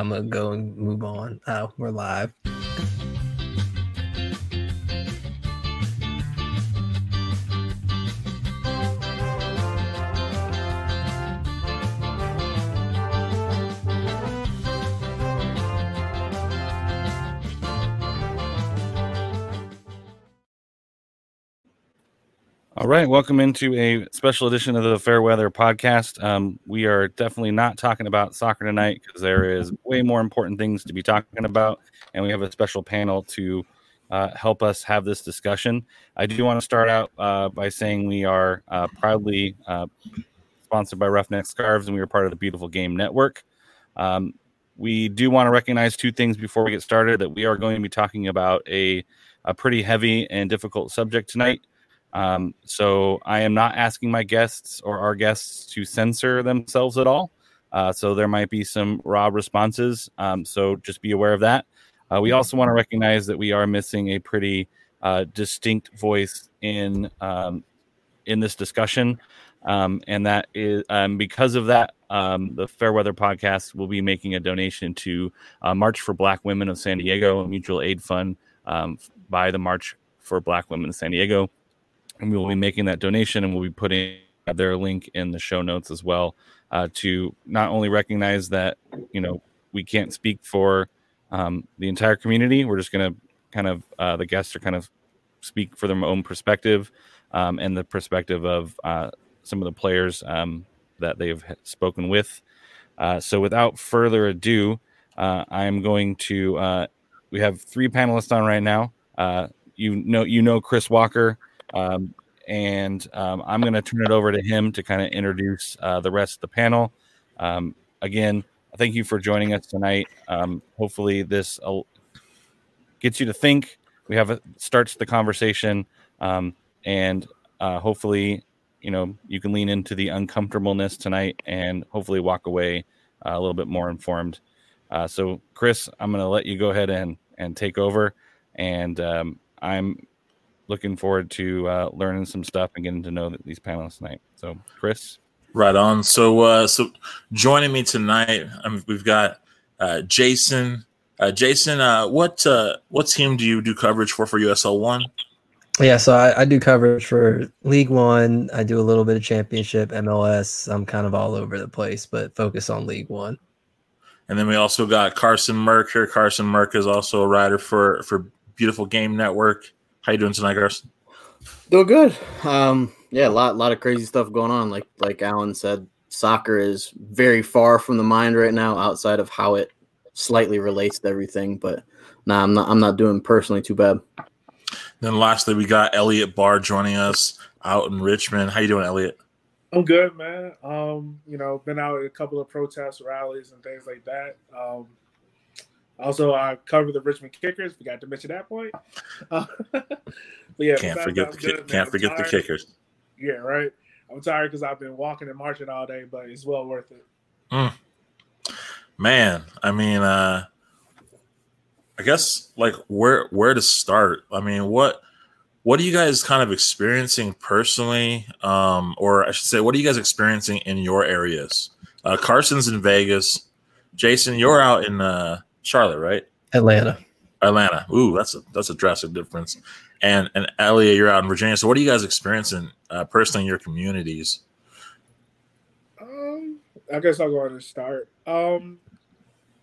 I'm gonna go and move on. Oh, we're live. Right, welcome into a special edition of the Fairweather podcast. Um, we are definitely not talking about soccer tonight because there is way more important things to be talking about, and we have a special panel to uh, help us have this discussion. I do want to start out uh, by saying we are uh, proudly uh, sponsored by Roughneck Scarves, and we are part of the Beautiful Game Network. Um, we do want to recognize two things before we get started: that we are going to be talking about a, a pretty heavy and difficult subject tonight. Um, so I am not asking my guests or our guests to censor themselves at all. Uh, so there might be some raw responses. Um, so just be aware of that. Uh, we also want to recognize that we are missing a pretty uh, distinct voice in um, in this discussion, um, and that is um, because of that. Um, the Fairweather podcast will be making a donation to uh, March for Black Women of San Diego, a mutual aid fund by the March for Black Women of San Diego and we will be making that donation and we'll be putting their link in the show notes as well uh, to not only recognize that you know we can't speak for um, the entire community. We're just going to kind of uh, the guests are kind of speak for their own perspective um, and the perspective of uh, some of the players um, that they've spoken with. Uh, so without further ado uh, i'm going to uh, we have three panelists on right now. You know you know chris walker um, and um, I'm going to turn it over to him to kind of introduce uh, the rest of the panel. Um, again, thank you for joining us tonight. Um, hopefully, this gets you to think. We have a, starts the conversation, um, and uh, hopefully, you know, you can lean into the uncomfortableness tonight, and hopefully, walk away uh, a little bit more informed. Uh, so, Chris, I'm going to let you go ahead and and take over, and um, I'm looking forward to uh, learning some stuff and getting to know these panelists tonight. So, Chris, right on. So, uh, so joining me tonight, um, we've got uh, Jason. Uh, Jason, uh, what uh, what team do you do coverage for for USL One? Yeah, so I, I, do coverage for League One. I do a little bit of Championship, MLS. I'm kind of all over the place, but focus on League One. And then we also got Carson Merck here. Carson Merck is also a writer for for Beautiful Game Network. How you doing tonight, Carson? Doing good. Um, yeah, a lot, lot of crazy stuff going on. Like, like Alan said, soccer is very far from the mind right now, outside of how it slightly relates to everything. But nah, I'm not, I'm not doing personally too bad. Then lastly, we got Elliot Barr joining us out in Richmond. How you doing, Elliot? I'm good, man. Um, you know, been out at a couple of protest rallies and things like that. Um, also, I cover the Richmond Kickers. Forgot to mention that point. Uh, but yeah, can't forget the good, can't forget the Kickers. Yeah, right. I'm tired because I've been walking and marching all day, but it's well worth it. Mm. Man, I mean, uh, I guess like where where to start? I mean, what what are you guys kind of experiencing personally, um, or I should say, what are you guys experiencing in your areas? Uh, Carson's in Vegas. Jason, you're out in uh, Charlotte, right? Atlanta. Atlanta. Ooh, that's a that's a drastic difference. And and Elliot, you're out in Virginia. So what are you guys experiencing uh, personally in your communities? Um, I guess I'll go ahead and start. Um,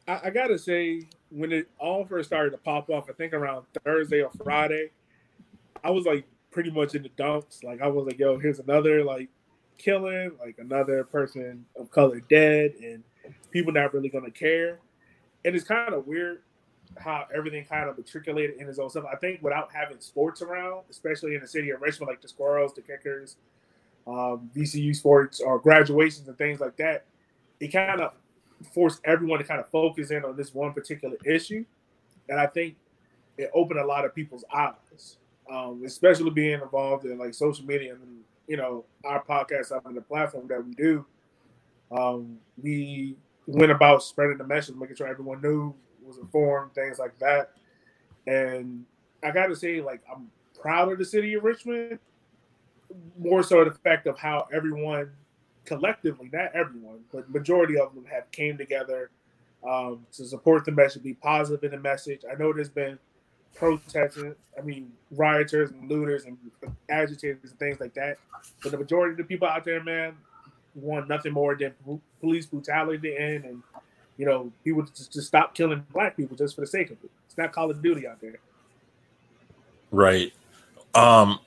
I, I gotta say, when it all first started to pop off, I think around Thursday or Friday, I was like pretty much in the dumps. Like I was like, yo, here's another like killing, like another person of color dead, and people not really gonna care and it's kind of weird how everything kind of matriculated in his own stuff. I think without having sports around, especially in the city of Richmond, like the Squirrels, the Kickers, um, VCU sports, or graduations and things like that, it kind of forced everyone to kind of focus in on this one particular issue. And I think it opened a lot of people's eyes, um, especially being involved in like social media and you know our podcast having the platform that we do. Um, we went about spreading the message, making sure everyone knew, was informed, things like that. And I got to say, like, I'm proud of the city of Richmond. More so the fact of how everyone collectively, not everyone, but majority of them have came together um, to support the message, be positive in the message. I know there's been protesters, I mean, rioters and looters and agitators and things like that. But the majority of the people out there, man, want nothing more than police brutality and, and you know, people just, just stop killing black people just for the sake of it. It's not Call of Duty out there. Right. Um,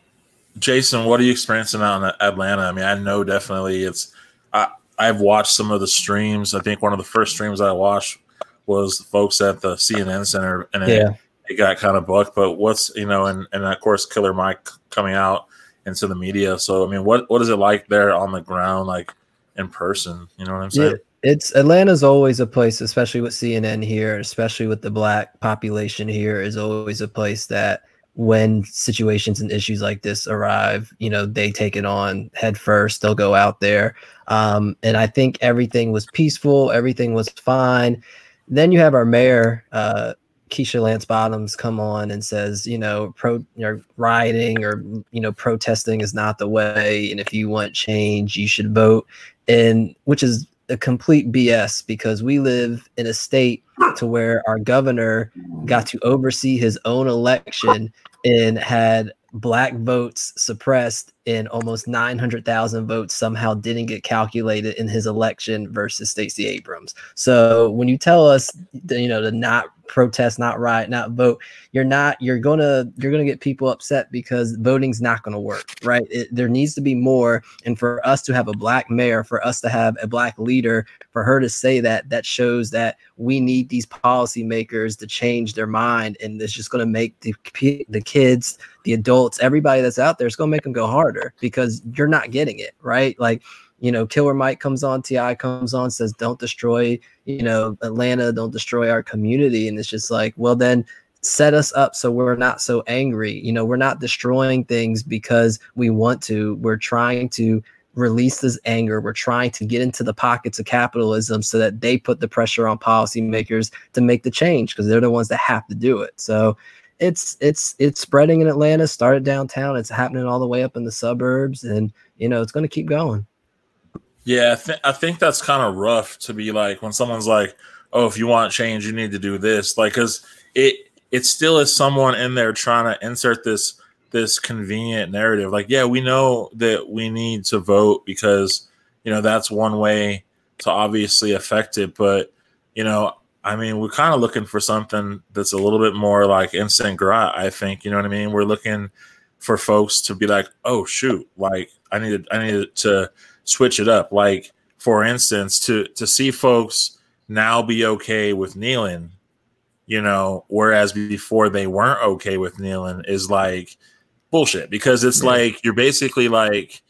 Jason, what are you experiencing out in Atlanta? I mean, I know definitely it's. I I've watched some of the streams. I think one of the first streams I watched was the folks at the CNN Center, and yeah. it, it got kind of booked. But what's you know, and and of course, Killer Mike coming out into the media. So I mean, what what is it like there on the ground, like in person? You know what I'm saying? Yeah it's Atlanta's always a place, especially with CNN here, especially with the black population here, is always a place that when situations and issues like this arrive, you know, they take it on head first. They'll go out there. Um, and I think everything was peaceful, everything was fine. Then you have our mayor, uh, Keisha Lance Bottoms, come on and says, you know, pro you know, rioting or you know, protesting is not the way. And if you want change, you should vote. And which is a complete BS because we live in a state to where our governor got to oversee his own election and had black votes suppressed and almost 900,000 votes somehow didn't get calculated in his election versus Stacey Abrams. So when you tell us you know to not protest, not riot, not vote, you're not you're to you're to get people upset because voting's not to work, right? It, there needs to be more and for us to have a black mayor, for us to have a black leader, for her to say that that shows that we need these policymakers to change their mind and it's just to make the the kids, the adults, everybody that's out there, it's to make them go harder because you're not getting it, right? Like, you know, Killer Mike comes on, T.I. comes on, says, don't destroy, you know, Atlanta, don't destroy our community. And it's just like, well, then set us up so we're not so angry. You know, we're not destroying things because we want to. We're trying to release this anger. We're trying to get into the pockets of capitalism so that they put the pressure on policymakers to make the change because they're the ones that have to do it. So it's it's it's spreading in Atlanta. Started downtown. It's happening all the way up in the suburbs, and you know it's going to keep going. Yeah, I, th- I think that's kind of rough to be like when someone's like, "Oh, if you want change, you need to do this." Like, because it it still is someone in there trying to insert this this convenient narrative. Like, yeah, we know that we need to vote because you know that's one way to obviously affect it, but you know I mean, we're kind of looking for something that's a little bit more like instant grat. I think you know what I mean. We're looking for folks to be like, "Oh shoot, like I needed, I needed to switch it up." Like for instance, to to see folks now be okay with kneeling, you know, whereas before they weren't okay with kneeling is like bullshit because it's yeah. like you're basically like,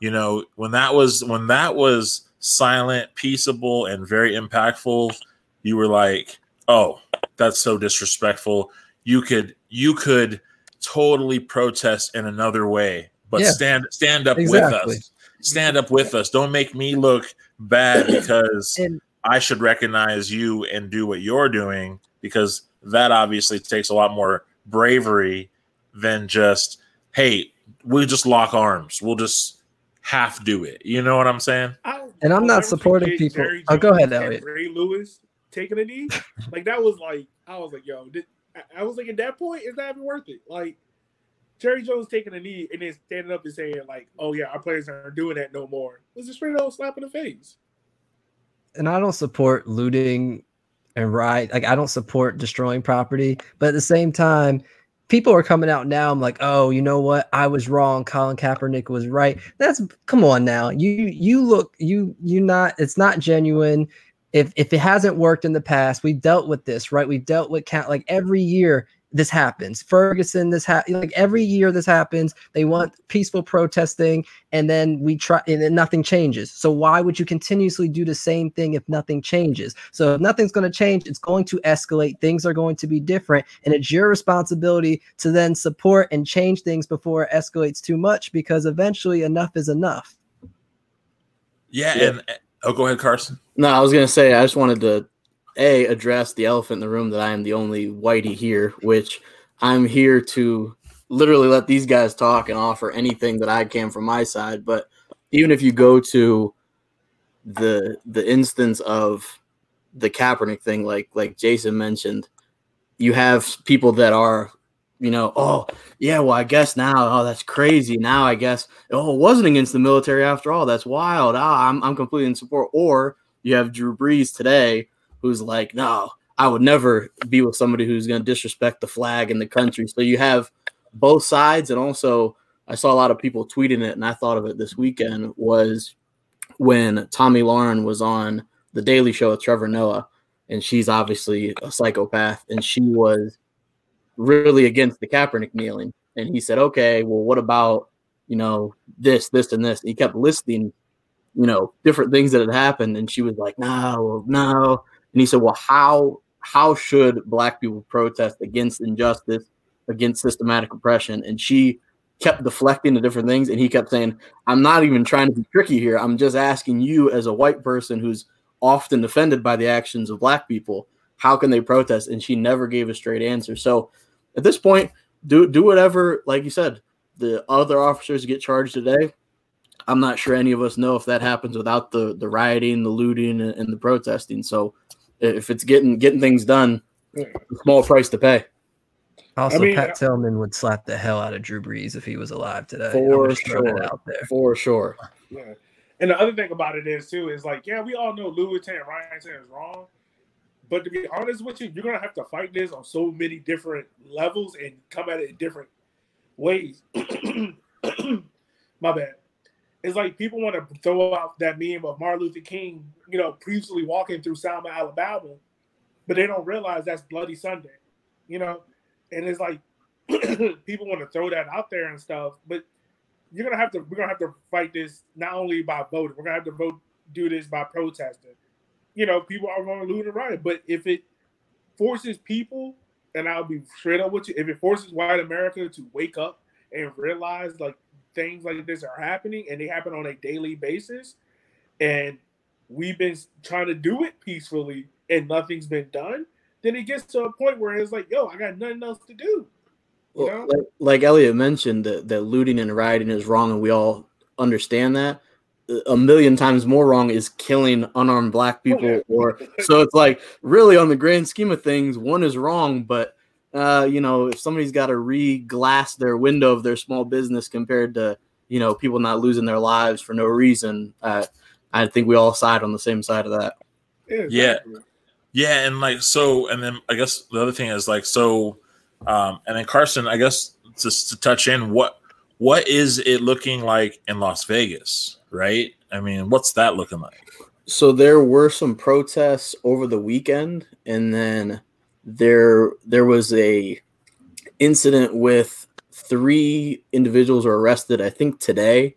you know, when that was when that was silent, peaceable, and very impactful you were like, "Oh, that's so disrespectful." You could you could totally protest in another way, but yeah, stand stand up exactly. with us. Stand up with us. Don't make me look bad because and, I should recognize you and do what you're doing because that obviously takes a lot more bravery than just, hey, we'll just lock arms. We'll just half do it. You know what I'm saying? I, and I'm not supporting people. Oh, go ahead, Elliot. Ray Lewis taking a knee. like that was like I was like, yo, did, I was like at that point, is that even worth it? Like Jerry Jones taking a knee and then standing up and saying like, oh yeah, our players aren't doing that no more. It was a straight old slap in the face. And I don't support looting and riot. Like I don't support destroying property, but at the same time, people are coming out now. I'm like, oh, you know what? I was wrong. Colin Kaepernick was right. That's come on now. You you look you you not. It's not genuine if if it hasn't worked in the past, we've dealt with this, right? We've dealt with count like every year this happens. Ferguson, this ha- like every year this happens. They want peaceful protesting, and then we try, and then nothing changes. So why would you continuously do the same thing if nothing changes? So if nothing's going to change, it's going to escalate. Things are going to be different, and it's your responsibility to then support and change things before it escalates too much, because eventually enough is enough. Yeah, yeah. and eh, Oh, go ahead, Carson. No, I was gonna say I just wanted to a address the elephant in the room that I am the only whitey here, which I'm here to literally let these guys talk and offer anything that I can from my side. But even if you go to the the instance of the Kaepernick thing, like like Jason mentioned, you have people that are, you know, oh yeah, well I guess now, oh that's crazy. Now I guess oh it wasn't against the military after all. That's wild. Ah, I'm I'm completely in support. Or you have Drew Brees today, who's like, no, I would never be with somebody who's going to disrespect the flag and the country. So you have both sides, and also I saw a lot of people tweeting it, and I thought of it this weekend was when Tomi Lahren was on the Daily Show with Trevor Noah, and she's obviously a psychopath, and she was really against the Kaepernick kneeling, and he said, "Okay, well, what about you know this, this, and this?" And he kept listing, you know, different things that had happened, and she was like, "No, no," and he said, "Well, how how should Black people protest against injustice, against systematic oppression?" And she kept deflecting to different things, and he kept saying, "I'm not even trying to be tricky here. I'm just asking you, as a white person who's often offended by the actions of black people, how can they protest?" And she never gave a straight answer. So, at this point, do do whatever, like you said. The other officers get charged today. I'm not sure any of us know if that happens without the the rioting, the looting, and, and the protesting. So, if it's getting getting things done, small price to pay. Also, I mean, Pat uh, Tillman would slap the hell out of Drew Brees if he was alive today. For I'm just throwing it sure. out there. For sure. Yeah. And the other thing about it is too is like, yeah, we all know Louis and Ryan is wrong. But to be honest with you, you're gonna have to fight this on so many different levels and come at it in different ways. My bad. It's like people want to throw out that meme of Martin Luther King, you know, previously walking through Selma, Alabama, but they don't realize that's Bloody Sunday, you know. And it's like people want to throw that out there and stuff, but you're gonna have to we're gonna have to fight this not only by voting, we're gonna have to vote do this by protesting. You know, people are gonna loot and riot, but if it forces people, and I'll be straight up with you, if it forces white America to wake up and realize like things like this are happening and they happen on a daily basis, and we've been trying to do it peacefully and nothing's been done, then it gets to a point where it's like, yo, I got nothing else to do. You Well, know? like, like Elliot mentioned, that, that looting and rioting is wrong, and we all understand that. A million times more wrong is killing unarmed black oh, people, or so it's like really on the grand scheme of things, one is wrong, but uh, you know, if somebody's got to re-glass their window of their small business compared to you know people not losing their lives for no reason, uh, I think we all side on the same side of that. Yeah. Yeah, and like so, and then I guess the other thing is like so, um, and then Carson, I guess just to touch in, what what is it looking like in Las Vegas, right? I mean, what's that looking like? so there were some protests over the weekend and then there there was a incident with three individuals were arrested i think today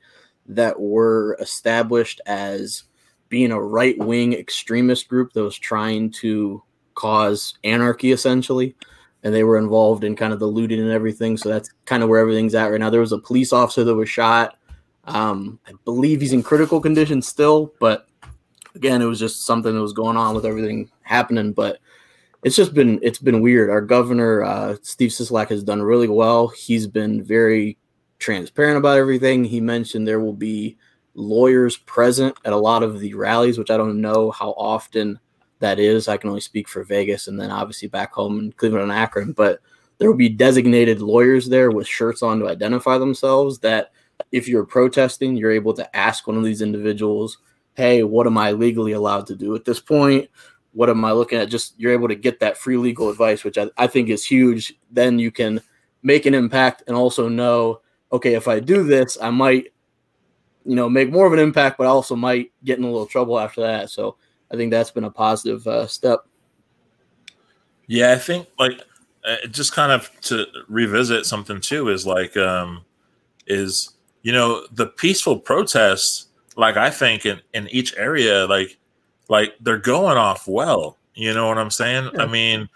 that were established as being a right-wing extremist group that was trying to cause anarchy essentially. And they were involved in kind of the looting and everything. So that's kind of where everything's at right now. There was a police officer that was shot. Um, i believe he's in critical condition still but again, it was just something that was going on with everything happening. But it's just been it's been weird. Our governor uh, Steve Sisolak has done really well. He's been very transparent about everything. He mentioned there will be lawyers present at a lot of the rallies, which I don't know how often that is. I can only speak for Vegas and then obviously back home in Cleveland and Akron, but there will be designated lawyers there with shirts on to identify themselves that if you're protesting, you're able to ask one of these individuals hey, what am I legally allowed to do at this point? What am I looking at? Just you're able to get that free legal advice, which I, I think is huge. Then you can make an impact and also know, okay, if I do this, I might, you know, make more of an impact, but I also might get in a little trouble after that. So I think that's been a positive uh, step. Yeah, I think like uh, just kind of to revisit something too is like um is you know the peaceful protests like I think in in each area like like they're going off well. You know what I'm saying? Yeah. I mean,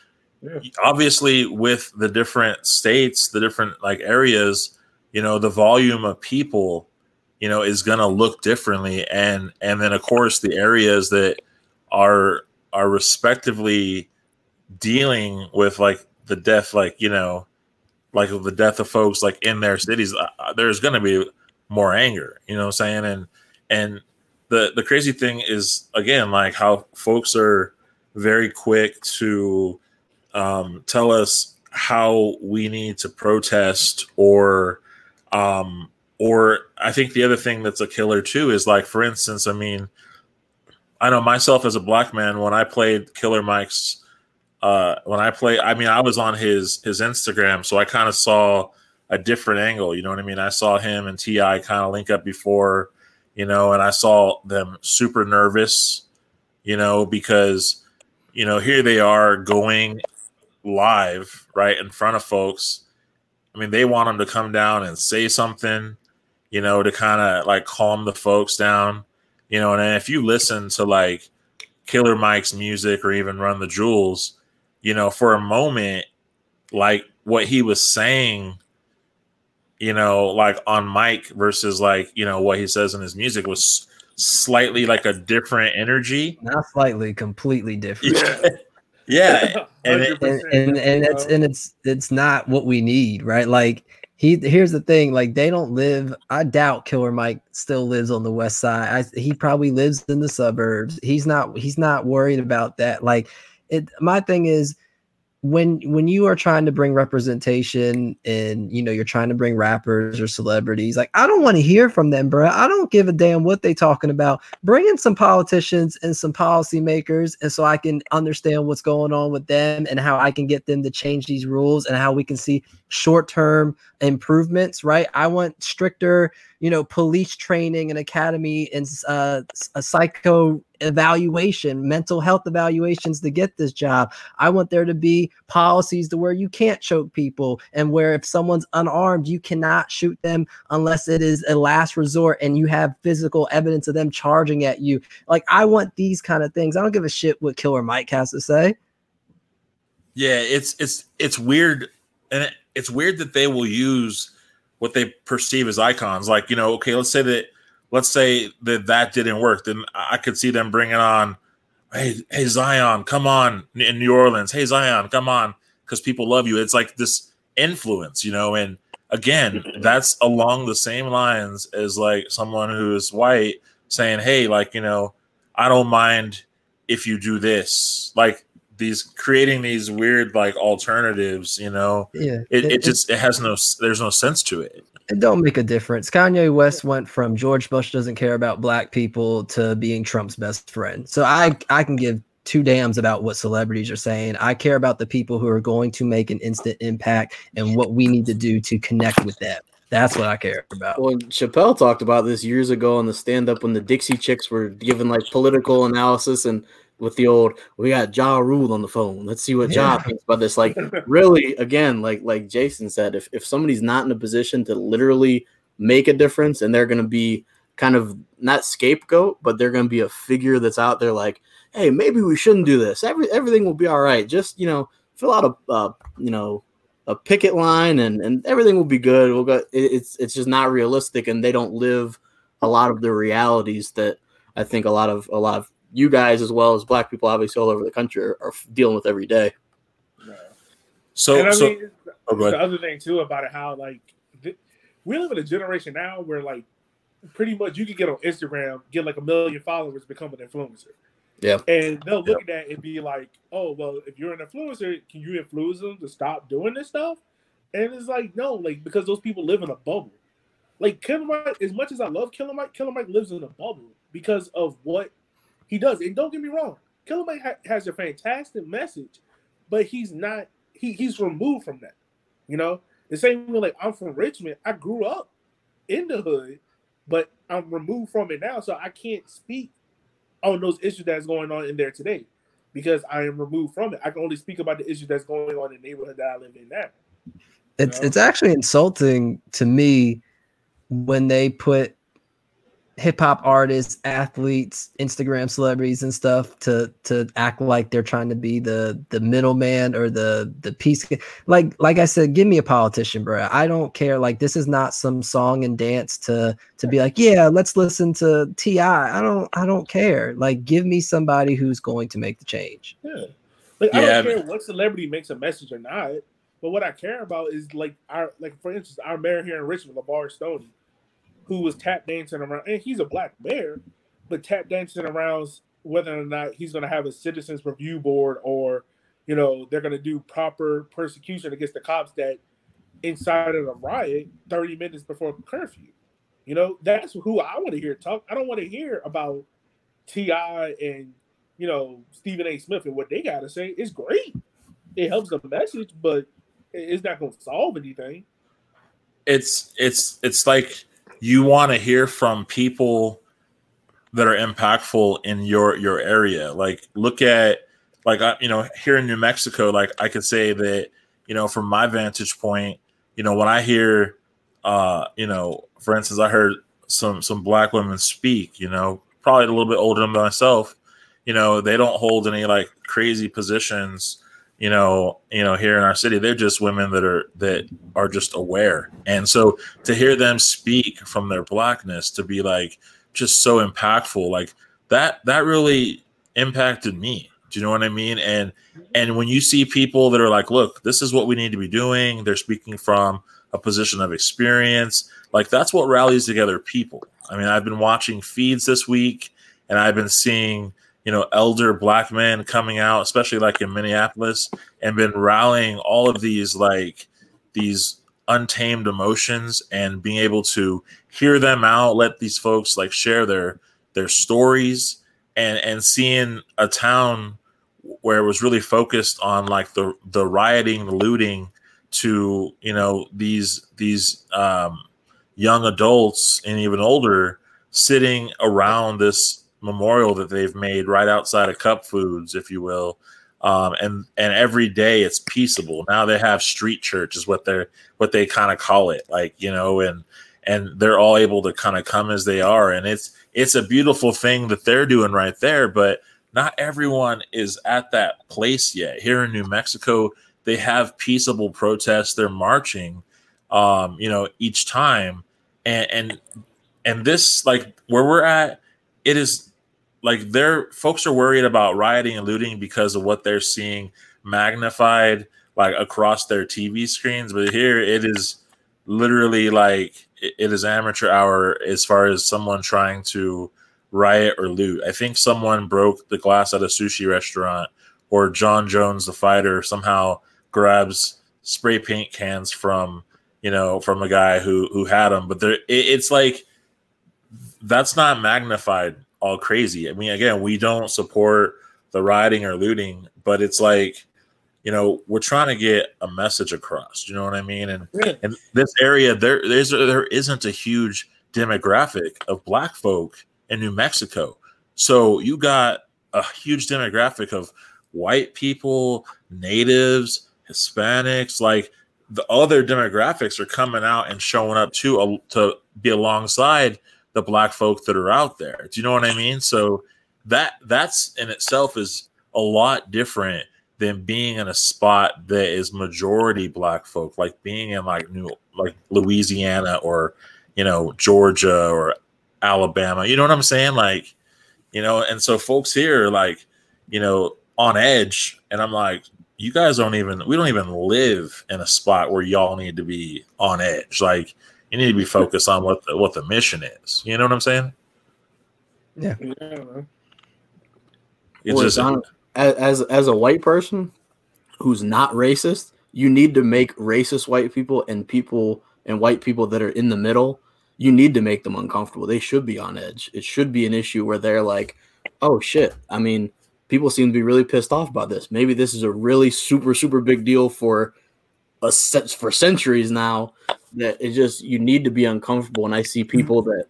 Yeah. obviously with the different states, the different like areas, you know, the volume of people, you know, is going to look differently and and then of course the areas that are are respectively dealing with like the death like, you know, like the death of folks like in their cities, uh, there's going to be more anger, you know what I'm saying? And and the the crazy thing is again like how folks are very quick to um, tell us how we need to protest or um, or I think the other thing that's a killer too is like, for instance, I mean, I know myself as a black man when I played Killer Mike's. Uh, when I play, I mean, I was on his his Instagram, so I kind of saw a different angle. You know what I mean? I saw him and Ti kind of link up before, you know, and I saw them super nervous, you know, because you know here they are going live right in front of folks. I mean, they want him to come down and say something, you know, to kind of like calm the folks down, you know. And if you listen to like Killer Mike's music or even Run the Jewels, you know, for a moment, like what he was saying, you know, like on mic versus like, you know, what he says in his music was slightly like a different energy. Not slightly, completely different. Yeah. and, and, and, and it's and it's it's not what we need, right? Like he here's the thing like they don't live i doubt killer mike still lives on the west side I, he probably lives in the suburbs he's not he's not worried about that like it my thing is when when you are trying to bring representation and you know you're trying to bring rappers or celebrities like i don't want to hear from them bro i don't give a damn what they talking about. Bring in some politicians and some policymakers and so i can understand what's going on with them and how i can get them to change these rules and how we can see short-term improvements right? I want stricter you know police training and academy and uh, a psycho evaluation mental health evaluations to get this job. I want there to be policies to where you can't choke people and where if someone's unarmed you cannot shoot them unless it is a last resort and you have physical evidence of them charging at you. Like i want these kind of things. I don't give a shit what killer mike has to say. Yeah it's it's it's weird. And it, it's weird that they will use what they perceive as icons. Like, you know, okay, let's say that let's say that that didn't work, then I could see them bringing on, hey, hey Zion, come on in New Orleans, hey Zion, come on, because people love you. It's like this influence, you know, and again, that's along the same lines as like someone who is white saying, hey, like you know, I don't mind if you do this, like these creating these weird like alternatives you know? Yeah. It, it, it just it has no there's no sense to it. It don't make a difference. Kanye west went from george bush doesn't care about black people to being trump's best friend. So i i can give two damns about what celebrities are saying. I care about the people who are going to make an instant impact and what we need to do to connect with them. That's what I care about. Well, Chappelle talked about this years ago on the stand up when the Dixie Chicks were given like political analysis and with the old we got Ja Rule on the phone. Let's see what Ja yeah. thinks about this. Like really, again, like like Jason said, if if somebody's not in a position to literally make a difference and they're gonna be kind of not scapegoat, but they're gonna be a figure that's out there like, hey, maybe we shouldn't do this. Every everything will be all right. Just you know, fill out a uh, you know a picket line and and everything will be good. We'll go. It's it's just not realistic, and they don't live a lot of the realities that I think a lot of a lot of you guys as well as black people obviously all over the country are, are dealing with every day. So, and I so mean, oh, the other thing too about it, how like th- we live in a generation now where like pretty much you can get on Instagram, get like a million followers, become an influencer. Yeah. And they'll look at that and be like, oh, well, if you're an influencer, can you influence them to stop doing this stuff? And it's like, no, like, because those people live in a bubble. Like, Killer Mike, as much as I love Killer Mike, Killer Mike lives in a bubble because of what he does. And don't get me wrong, Killer Mike ha- has a fantastic message, but he's not, he, he's removed from that. You know, the same way, like, I'm from Richmond. I grew up in the hood, but I'm removed from it now. So I can't speak on those issues that's going on in there today because I am removed from it. I can only speak about the issue that's going on in the neighborhood that I live in now. It's know? it's actually insulting to me when they put hip hop artists, athletes, Instagram celebrities and stuff to to act like they're trying to be the the middleman or the the peace like like I said give me a politician bro I don't care. Like this is not some song and dance to to be like yeah let's listen to TI I. Don't I don't care. Like give me somebody who's going to make the change. Yeah. Like I don't care what celebrity makes a message or not but what I care about is like our like for instance our mayor here in Richmond LeVar Stoney who was tap dancing around, and he's a black bear, but tap dancing around whether or not he's going to have a citizens review board or you know they're going to do proper persecution against the cops that incited a riot 30 minutes before curfew. You know that's who i want to hear talk i don't want to hear about ti and you know stephen a. Smith and what they got to say. It's great. It helps the message but it's not going to solve anything. It's it's it's like you want to hear from people that are impactful in your your area. Like look at like I, you know here in New Mexico, like I could say that you know from my vantage point, you know when I hear, uh, you know, for instance, I heard some some black women speak. You know, probably a little bit older than myself. You know, they don't hold any like crazy positions. You know, you know, here in our city, they're just women that are that are just aware, and so to hear them speak from their blackness, to be like, just so impactful. Like that that really impacted me. Do you know what I mean? And and when you see people that are like, look, this is what we need to be doing, they're speaking from a position of experience. Like that's what rallies together people. I mean, I've been watching feeds this week and I've been seeing, you know, elder black men coming out, especially like in Minneapolis, and been rallying all of these like these untamed emotions and being able to hear them out, let these folks like share their their stories and and seeing a town where it was really focused on like the the rioting, the looting to, you know, these these um young adults and even older sitting around this memorial that they've made right outside of Cup Foods, if you will, um, and and every day it's peaceable. Now they have street church is what they're what they kind of call it, like you know, and and they're all able to kind of come as they are, and it's it's a beautiful thing that they're doing right there. But not everyone is at that place yet. Here in New Mexico, they have peaceable protests. They're marching, um, you know, each time, and and and this like where we're at, it is like their folks are worried about rioting and looting because of what they're seeing magnified like across their TV screens. But here it is literally like it is amateur hour as far as someone trying to riot or loot. I think someone broke the glass at a sushi restaurant, or Jon Jones, the fighter, somehow grabs spray paint cans from you know from a guy who who had them. But there, it, it's like that's not magnified all crazy. I mean, again, we don't support the rioting or looting, but it's like, you know, we're trying to get a message across. You know what I mean? And in this area, there there's there isn't a huge demographic of black folk in New Mexico. So you got a huge demographic of white people, natives, Hispanics, like the other demographics are coming out and showing up uh, to be alongside the black folk that are out there. Do you know what I mean? So that that's in itself is a lot different than being in a spot that is majority black folk, like being in like New like Louisiana or you know Georgia or Alabama. You know what I'm saying? Like, you know, and so folks here like, you know, on edge, and I'm like, you guys don't even we don't even live in a spot where y'all need to be on edge. Like you need to be focused on what the, what the mission is. You know what I'm saying? Yeah. yeah it's just as as a white person who's not racist, you need to make racist white people and people and white people that are in the middle. You need to make them uncomfortable. They should be on edge. It should be an issue where they're like, "Oh shit!" I mean, people seem to be really pissed off about this. Maybe this is a really super super big deal for a set for centuries now that it just you need to be uncomfortable. And I see people that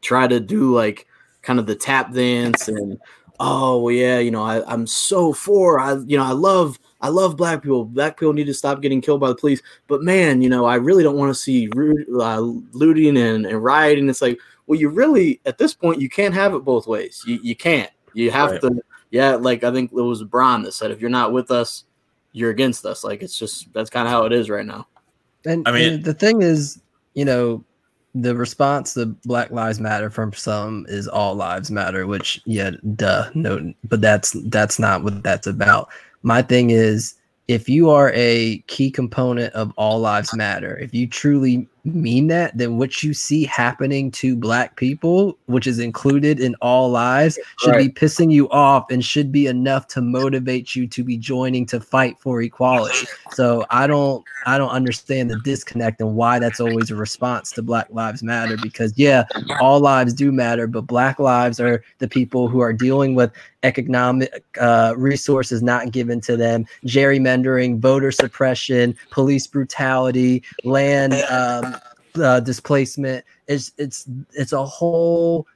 try to do like kind of the tap dance and oh well, yeah, you know, I, I'm so for I you know, I love I love black people. Black people need to stop getting killed by the police. But man, you know, I really don't want to see uh, looting and, and rioting. It's like, well, you really at this point you can't have it both ways. You you can't. You have right. to. Yeah, like I think it was Braun that said, if you're not with us, you're against us. Like it's just that's kind of how it is right now. And I mean, and the thing is, you know, the response to Black Lives Matter from some is all lives matter, which yeah, duh, no, but that's that's not what that's about. My thing is, if you are a key component of all lives matter, if you truly mean that, then what you see happening to black people, which is included in all lives, should Right. be pissing you off and should be enough to motivate you to be joining to fight for equality. So I don't I don't understand the disconnect and why that's always a response to Black Lives Matter because yeah, all lives do matter, but black lives are the people who are dealing with economic uh, resources not given to them, gerrymandering, voter suppression, police brutality, land um, uh, displacement. It's it's it's a whole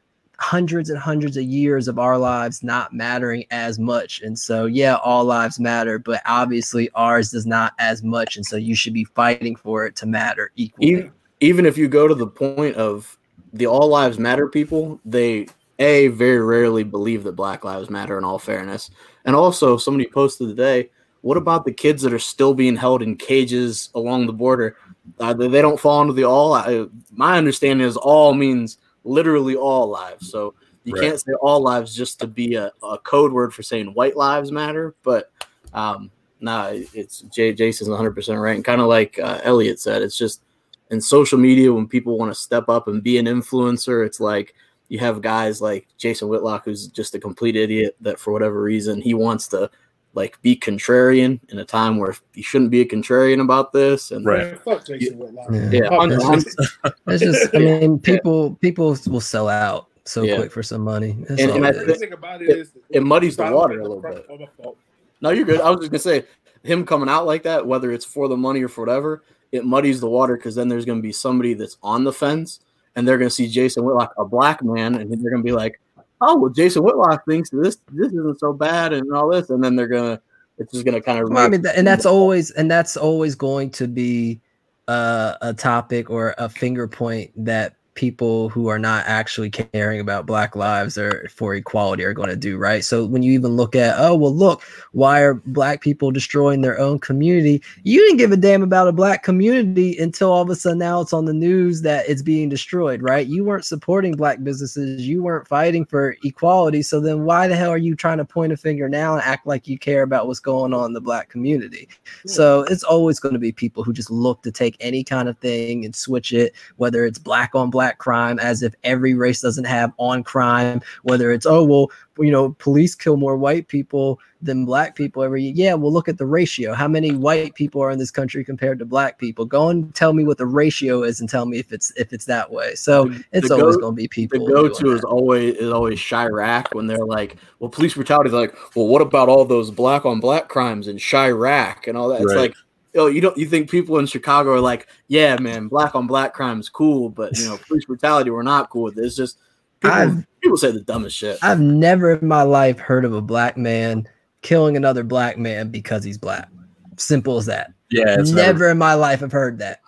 hundreds and hundreds of years of our lives not mattering as much. And so, yeah, all lives matter, but obviously ours does not as much. And so, you should be fighting for it to matter equally. even, even if you go to the point of the all lives matter people they a very rarely believe that black lives matter in all fairness. And also somebody posted today what about the kids that are still being held in cages along the border? Uh, they don't fall into the all I, my understanding is all means literally all lives. So you Right. can't say all lives just to be a, a code word for saying white lives matter but um nah it's Jay, jason's 100% right. And kind of like uh, elliot said it's just in social media when people want to step up and be an influencer it's like you have guys like jason whitlock who's just a complete idiot that for whatever reason he wants to like be contrarian in a time where he shouldn't be a contrarian about this and Right. Man, fuck Jason Whitlock. Yeah. yeah Fuck I'm- It's just, it's just I mean, people people will sell out so Yeah. quick for some money. That's And- and I it The is. thing about it is it muddies the water a little bit my fault. no you're good i was just gonna say him coming out like that whether it's for the money or for whatever it muddies the water because then there's gonna be somebody that's on the fence and they're gonna see jason whitlock a black man and they're gonna be like oh well jason whitlock thinks this this isn't so bad and all this and then they're gonna it's just gonna kind of Well, I mean, and that's always and that's always going to be uh, a topic or a finger point that people who are not actually caring about black lives or for equality are going to do right? So when you even look at oh well look why are black people destroying their own community? You didn't give a damn about a black community until all of a sudden now it's on the news that it's being destroyed right? You weren't supporting black businesses. You weren't fighting for equality. So then why the hell are you trying to point a finger now and act like you care about what's going on in the black community? Hmm. So it's always going to be people who just look to take any kind of thing and switch it, whether it's black on black crime, as if every race doesn't have on crime, whether it's, oh, well, you know, police kill more white people than black people every year. Yeah, well, look at the ratio. How many white people are in this country compared to black people? Go and tell me what the ratio is and tell me if it's if it's that way. So it's the always going to be people. the go-to is that. always is always Chiraq when they're like, well, police brutality is like, well, what about all those black on black crimes in Chiraq and all that? It's like, oh, you don't you think people in Chicago are like, yeah, man, black on black crime is cool, but you know, police brutality we're not cool with it. It's just people, people say the dumbest shit. I've never in my life heard of a black man killing another black man because he's black. Simple as that. Yeah, it's never, never. in my life have heard that.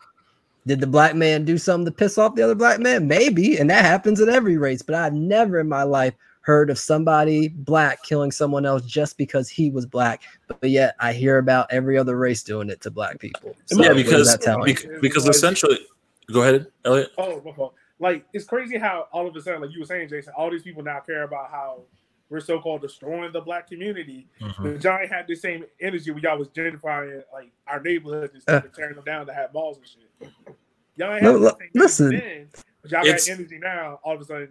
Did the black man do something to piss off the other black man? Maybe, and that happens at every race. But I've never in my life heard of somebody black killing someone else just because he was black. But, but yet I hear about every other race doing it to black people. So yeah, what is because that telling you? bec- because essentially, go ahead, Elliot. Oh, my fault. Like it's crazy how all of a sudden, like you were saying, Jason, all these people now care about how we're so-called destroying the black community. Mhm. But y'all ain't had the same energy when y'all was gentrifying like our neighborhoods and stuff and tearing them down to have malls and shit. Y'all ain't No, had lo- the same listen. energy then, but y'all It's- got energy now. All of a sudden,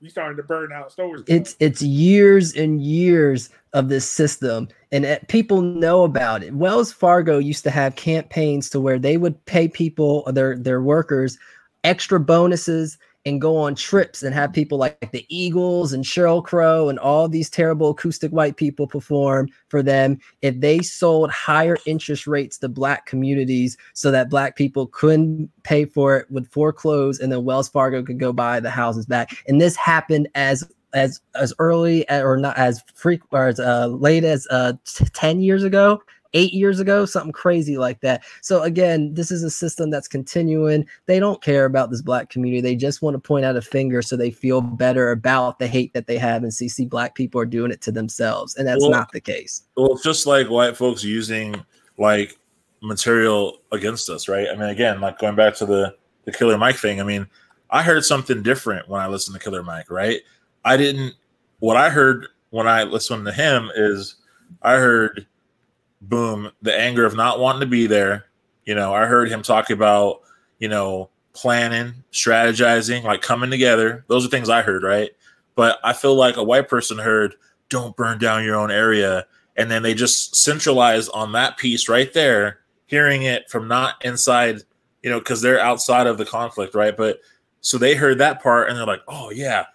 we starting to burn out stores. it's it's years and years of this system and it, people know about it wells fargo used to have campaigns to where they would pay people their their workers extra bonuses and go on trips and have people like the eagles and sheryl crow and all these terrible acoustic white people perform for them. If they sold higher interest rates to black communities so that black people couldn't pay for it would foreclose and then wells fargo could go buy the houses back. And this happened as as as early or not as frequent or as uh, late as uh t- 10 years ago eight years ago something crazy like that so again this is a system that's continuing they don't care about this black community they just want to point out a finger so they feel better about the hate that they have and see see black people are doing it to themselves and that's Well, not the case Well, it's just like white folks using like material against us, right? I mean, again, like going back to the the Killer Mike thing. I mean, I heard something different when I listened to Killer Mike, right? I didn't. What I heard when I listened to him is, I heard, boom, the anger of not wanting to be there. You know, I heard him talk about, you know, planning, strategizing, like coming together. Those are things I heard, right? But I feel like a white person heard, don't burn down your own area. And then they just centralize on that piece right there, hearing it from not inside, you know, because they're outside of the conflict, right? But so they heard that part and they're like, oh, yeah,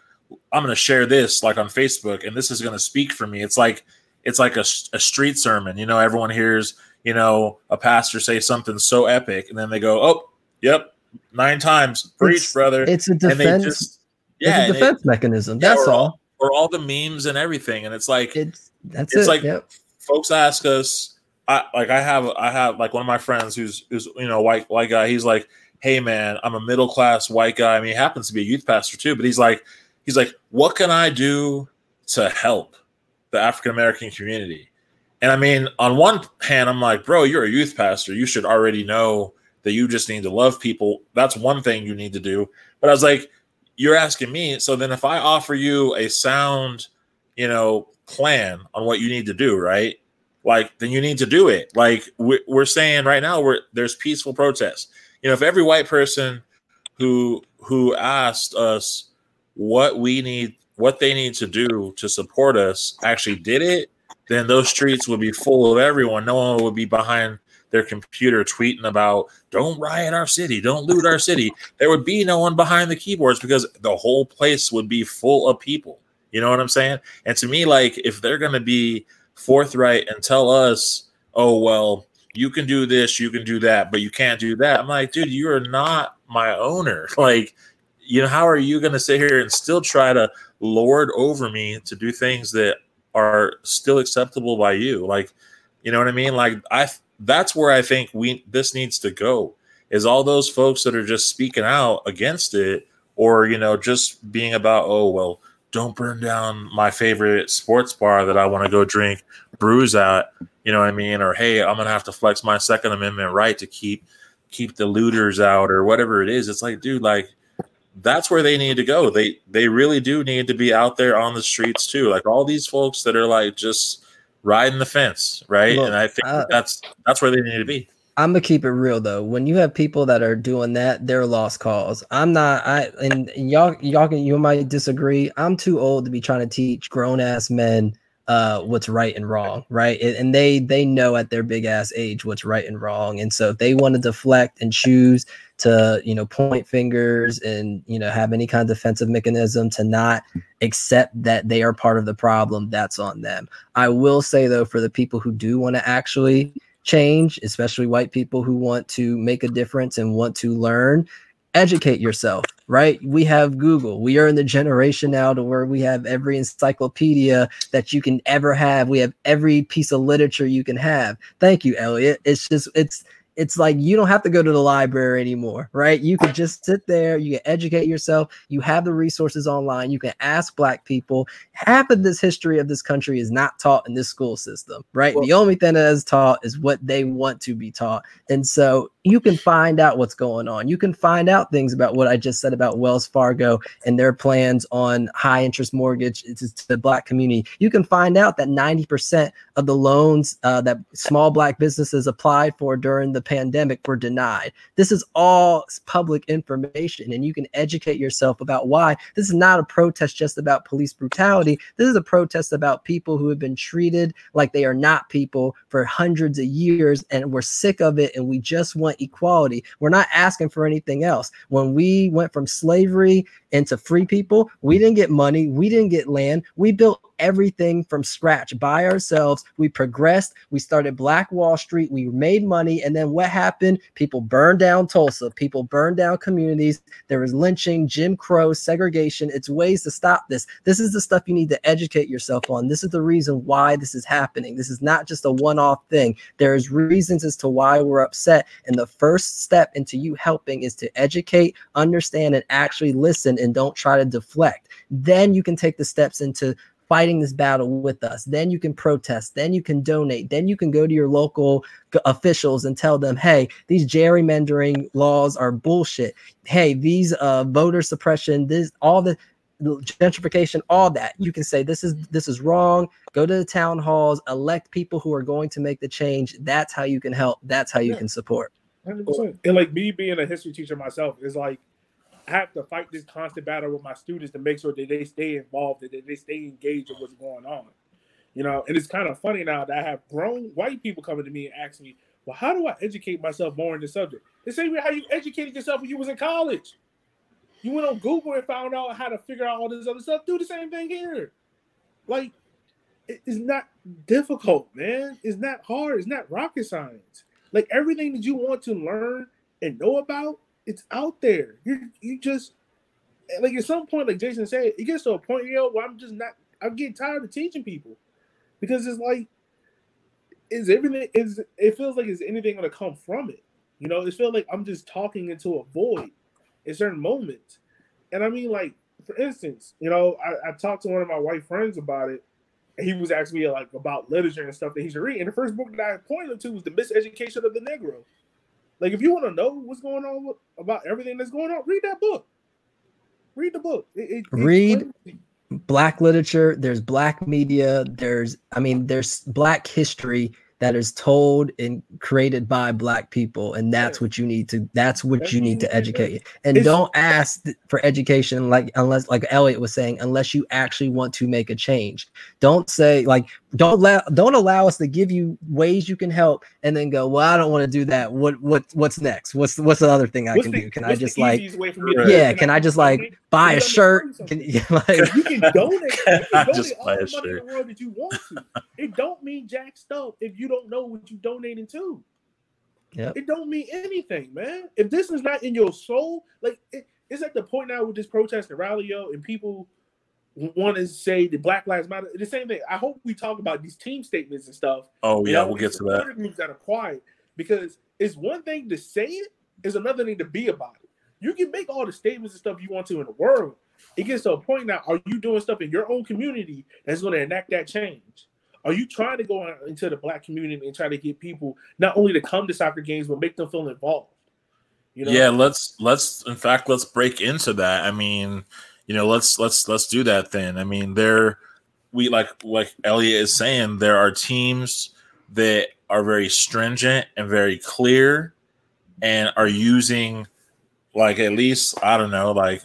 I'm going to share this like on Facebook and this is going to speak for me. It's like, it's like a, a street sermon. You know, everyone hears, you know, a pastor say something so epic and then they go, oh, yep, nine times preach, It's- brother. It's a And they defense. just, it's yeah, a and it- defense mechanism. yeah, That's or all. or all the memes and everything. And it's like, It's that's it's it. like- yep. folks ask us I like I have I have like one of my friends who's who's you know white white guy he's like hey man I'm a middle class white guy I mean he happens to be a youth pastor too but he's like he's like what can I do to help the African American community. And I mean on one hand I'm like bro you're a youth pastor. You should already know that you just need to love people. That's one thing you need to do. But I was like you're asking me so then if I offer you a sound you know plan on what you need to do right? Like then you need to do it. Like we're, saying right now we're there's peaceful protests you know if every white person who who asked us what we need what they need to do to support us actually did it then those streets would be full of everyone no one would be behind their computer tweeting about don't riot our city don't loot our city there would be no one behind the keyboards because the whole place would be full of people you know what i'm saying and to me like if they're to be forthright and tell us, oh, well, you can do this, you can do that, but you can't do that. I'm like, dude, you are not my owner. Like, you know, how are you going to sit here and still try to lord over me to do things that are still acceptable by you? Like, you know what I mean? Like, I, that's where I think we, this needs to go is all those folks that are just speaking out against it or, you know, just being about, oh, well, don't burn down my favorite sports bar that I want to go drink brews at. You know what I mean? Or hey, I'm gonna have to flex my Second Amendment right to keep keep the looters out or whatever it is. It's like, dude, like that's where they need to go. They they really do need to be out there on the streets too. Like all these folks that are like just riding the fence, right? Look, and I think that's that's where they need to be. I'm gonna keep it real though. When you have people that are doing that, they're lost cause. I'm not. I and, and y'all, y'all can you might disagree. I'm too old to be trying to teach grown ass men uh what's right and wrong, right? And, and they they know at their big ass age what's right and wrong. And so if they want to deflect and choose to you know point fingers and you know have any kind of defensive mechanism to not accept that they are part of the problem, that's on them. I will say though, for the people who do want to actually change, especially white people who want to make a difference and want to learn, educate yourself, right? We have Google. We are in the generation now to where we have every encyclopedia that you can ever have. We have every piece of literature you can have. Thank you, Elliot. It's just it's it's like you don't have to go to the library anymore, right? You can just sit there, you can educate yourself, you have the resources online, you can ask black people. Half of this history of this country is not taught in this school system, right? Well- the only thing that is taught is what they want to be taught. And so you can find out what's going on. You can find out things about what I just said about Wells Fargo and their plans on high interest mortgage to, the black community. You can find out that 90% of the loans uh, that small black businesses applied for during the pandemic were denied. This is all public information, and you can educate yourself about why this is not a protest just about police brutality. This is a protest about people who have been treated like they are not people for hundreds of years, and we're sick of it, and we just want equality. We're not asking for anything else. When we went from slavery into free people, we didn't get money, we didn't get land, we built everything from scratch by ourselves. We progressed. We started Black Wall Street. We made money. And then what happened? People burned down Tulsa. People burned down communities. There was lynching, Jim Crow, segregation. It's ways to stop this. This is the stuff you need to educate yourself on. This is the reason why this is happening. This is not just a one off thing. There's reasons as to why we're upset. And the first step into you helping is to educate, understand, and actually listen and don't try to deflect. Then you can take the steps into fighting this battle with us. Then you can protest. Then you can donate. Then you can go to your local g- officials and tell them, hey, these gerrymandering laws are bullshit. Hey, these uh, voter suppression, this all the gentrification all that you can say this is this is wrong go to the town halls elect people who are going to make the change that's how you can help that's how you Yeah. can support hundred percent. And like me being a history teacher myself is like I have to fight this constant battle with my students to make sure that they stay involved and that they stay engaged in what's going on. You know, and it's kind of funny now that I have grown white people coming to me and asking me, "Well, how do I educate myself more in this subject?" The same way how you educated yourself when you was in college. You went on Google and found out how to figure out all this other stuff. Do the same thing here. Like, it's not difficult, man. It's not hard. It's not rocket science. Like everything that you want to learn and know about, it's out there. You you just like at some point, like Jason said, it gets to a point, know, where I'm just not. I'm getting tired of teaching people because it's like, is everything is it feels like is anything gonna come from it? You know, it feels like I'm just talking into a void in certain moments. And I mean, like for instance, you know, I, I talked to one of my white friends about it, and he was asking me like about literature and stuff that he should read. And the first book that I pointed to was The Miseducation of the Negro. Like, if you want to know what's going on with, about everything that's going on, read that book. Read the book. It, it, read black literature. There's black media. There's, I mean, there's black history that is told and created by black people and that's what you need to that's what that's you need to educate and don't ask for education like unless like elliot was saying unless you actually want to make a change don't say like don't allow don't allow us to give you ways you can help and then go well i don't want to do that. What what what's next? What's what's the other thing i what's can the, do? Can i just like yeah can, can I, I just like buy a shirt? can, like you can donate, you can donate just all the money in the world that you want to. It don't mean jack stuff if you don't know what you're donating to. Yeah it don't mean anything man. If this is not in your soul like it, it's at the point now with this protest and rally yo and people want to say the Black Lives Matter. The same thing. I hope we talk about these team statements and stuff. Oh yeah, we'll get to that. Groups that are quiet because it's one thing to say it, it's another thing to be about it. You can make all the statements and stuff you want to in the world. It gets to a point now. Are you doing stuff in your own community that's going to enact that change? Are you trying to go into the black community and try to get people not only to come to soccer games but make them feel involved? You know? Yeah, let's let's in fact let's break into that. I mean, you know, let's let's let's do that then. I mean, there we like like Elliot is saying, there are teams that are very stringent and very clear and are using like at least I don't know, like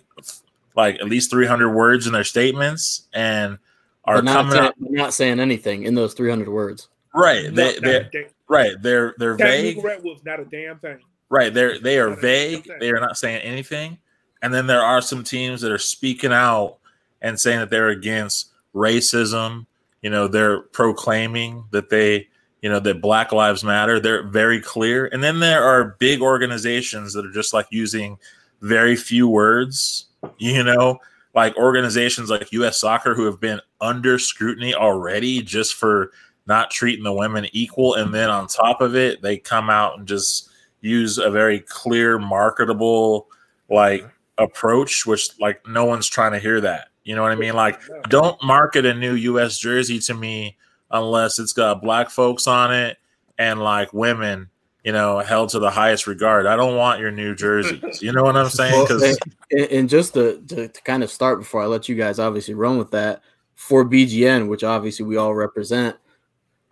like at least 300 words in their statements and are not coming saying, not saying anything in those 300 words. Right. They, they right. They're they're vague. Not a damn thing. Right. They're they are vague. They are not saying anything. And then there are some teams that are speaking out and saying that they're against racism. You know, they're proclaiming that they, you know, that Black Lives Matter. They're very clear. And then there are big organizations that are just like using very few words, you know, like organizations like US Soccer who have been under scrutiny already just for not treating the women equal. And then on top of it, they come out and just use a very clear, marketable, like approach, which like no one's trying to hear that. You know what I mean? Like, don't market a new US jersey to me unless it's got black folks on it and like women, you know, held to the highest regard. I don't want your new jerseys. You know what I'm saying? Because well, and, just to, to, to kind of start before I let you guys obviously run with that for BGN, which obviously we all represent.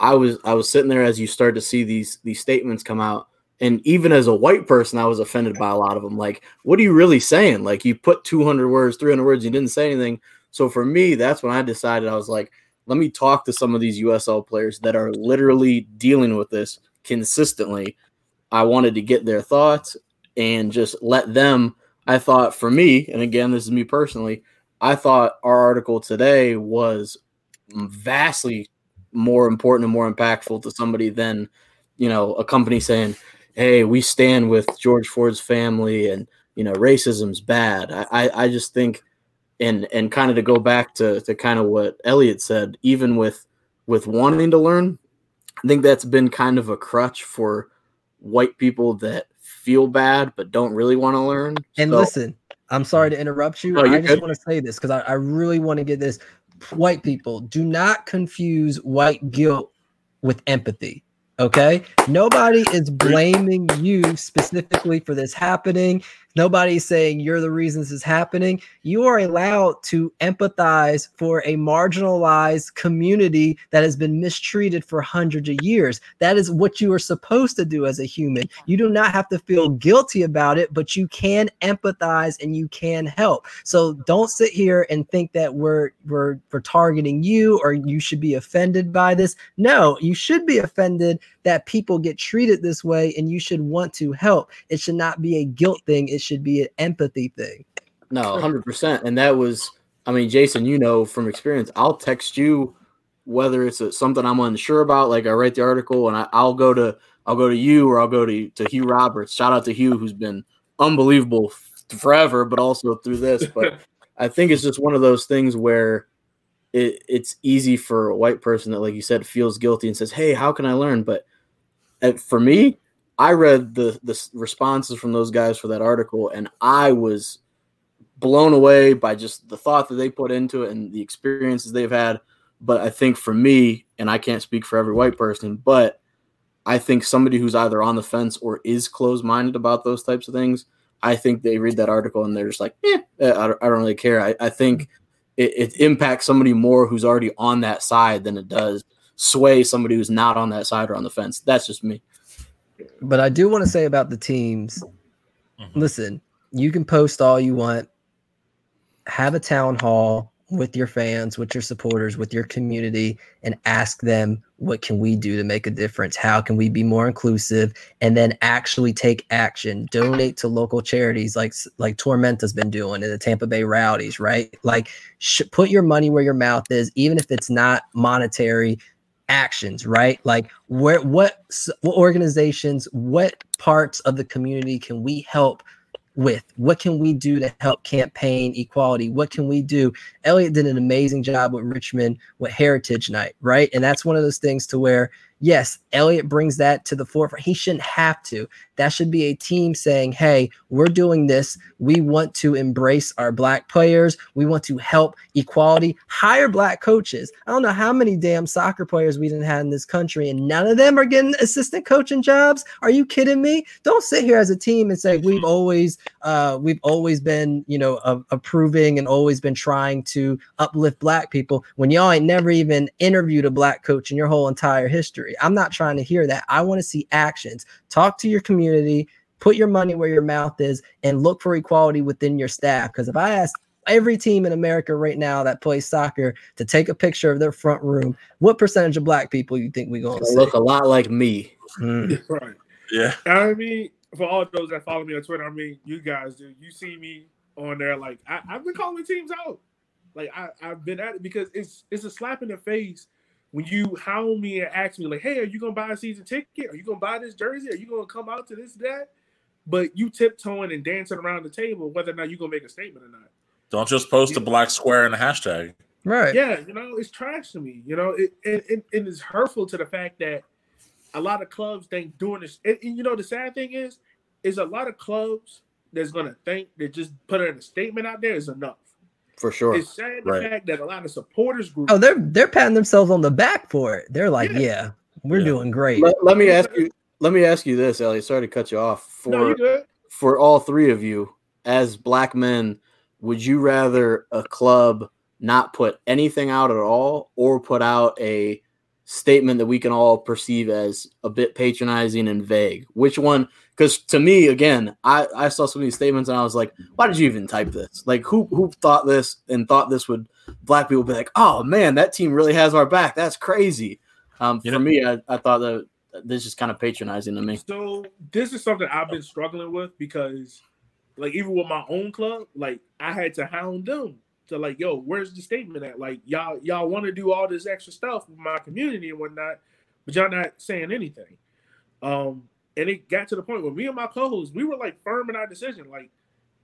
I was I was sitting there as you start to see these these statements come out and even as a white person, I was offended by a lot of them. Like, what are you really saying? Like, you put 200 words, 300 words, you didn't say anything. So for me, that's when I decided I was like, let me talk to some of these USL players that are literally dealing with this consistently. I wanted to get their thoughts and just let them. I thought for me, and again, this is me personally, I thought our article today was vastly more important and more impactful to somebody than, you know, a company saying, hey, we stand with George Floyd's family and you know racism's bad. I, I, just think and and kind of to go back to to kind of what Elliot said, even with with wanting to learn, I think that's been kind of a crutch for white people that feel bad but don't really want to learn. And so, listen, I'm sorry to interrupt you. I just want to say this because I, I really want to get this. White people, do not confuse white guilt with empathy Okay. Nobody is blaming you specifically for this happening. Nobody's saying you're the reason this is happening. You are allowed to empathize for a marginalized community that has been mistreated for hundreds of years. That is what you are supposed to do as a human. You do not have to feel guilty about it, but you can empathize and you can help. So don't sit here and think that we're we're we're targeting you or you should be offended by this. No, you should be offended that people get treated this way and you should want to help. It should not be a guilt thing. It should be an empathy thing. No, hundred percent. And that was, I mean, Jason, you know from experience, I'll text you whether it's a, something I'm unsure about. Like I write the article, and I, will go to I'll go to you or I'll go to to Hugh Roberts. Shout out to Hugh, who's been unbelievable forever, but also through this. But I think it's just one of those things where it, it's easy for a white person that, like you said, feels guilty and says, "Hey, how can I learn?" But for me, I read the the responses from those guys for that article, and I was blown away by just the thought that they put into it and the experiences they've had. But I think for me, and I can't speak for every white person, but I think somebody who's either on the fence or is closed minded about those types of things, I think they read that article and they're just like, eh, I, don't, I don't really care. I, I think it, it impacts somebody more who's already on that side than it does sway somebody who's not on that side or on the fence. That's just me. But I do want to say about the teams. Mm-hmm. Listen, you can post all you want. Have a town hall with your fans, with your supporters, with your community, and ask them what can we do to make a difference? How can we be more inclusive? And then actually take action. Donate to local charities like like Tormenta's been doing in the Tampa Bay Rowdies, right? Like sh- put your money where your mouth is, even if it's not monetary actions, right? Like where what what organizations, what parts of the community can we help with? What can we do to help campaign equality? What can we do? Elliot did an amazing job with Richmond with Heritage Night, right? And that's one of those things to where yes, Elliot brings that to the forefront. He shouldn't have to. That should be a team saying, hey, we're doing this. We want to embrace our black players. We want to help equality, hire black coaches. I don't know how many damn soccer players we didn't have in this country, and none of them are getting assistant coaching jobs. Are you kidding me? Don't sit here as a team and say we've always uh, we've always been, you know, uh, approving and always been trying to uplift black people when y'all ain't never even interviewed a black coach in your whole entire history. I'm not trying to hear that. I want to see actions. Talk to your community, put your money where your mouth is, and look for equality within your staff. Because if I ask every team in America right now that plays soccer to take a picture of their front room, what percentage of black people you think we gonna look a lot like me? Mm. right. Yeah. I mean, for all those that follow me on Twitter, I mean, you guys do. You see me on there, like I, have been calling teams out. Like I, I've been at it because it's it's a slap in the face when you hound me and ask me like, "Hey, are you gonna buy a season ticket? Are you gonna buy this jersey? Are you gonna come out to this that?" But you tiptoeing and dancing around the table, whether or not you're gonna make a statement or not. Don't just post yeah. a black square and a hashtag. Right. Yeah, you know, it's trash to me. You know, it and it, it is hurtful to the fact that a lot of clubs think doing this. And, and, you know, the sad thing is, is a lot of clubs that's gonna think that just putting a statement out there is enough for sure. It's sad the right. fact that a lot of supporters groups. Oh, they're they're patting themselves on the back for it. They're like, yeah, yeah we're yeah. doing great. Let, let, me ask you. Let me ask you this, Elliot. Sorry to cut you off. For no, for all three of you, as black men, would you rather a club not put anything out at all, or put out a statement that we can all perceive as a bit patronizing and vague? Which one? Because to me, again, I, I saw some of these statements and I was like, why did you even type this? Like, who who thought this and thought this would black people be like, oh man, that team really has our back. That's crazy. Um, for know, me, I, I thought that this is kind of patronizing to me. So this is something I've been struggling with because, like, even with my own club, like I had to hound them to like, yo, where's the statement at? Like, y'all y'all want to do all this extra stuff with my community and whatnot, but y'all not saying anything. Um, and it got to the point where me and my co-hosts, we were like firm in our decision. Like,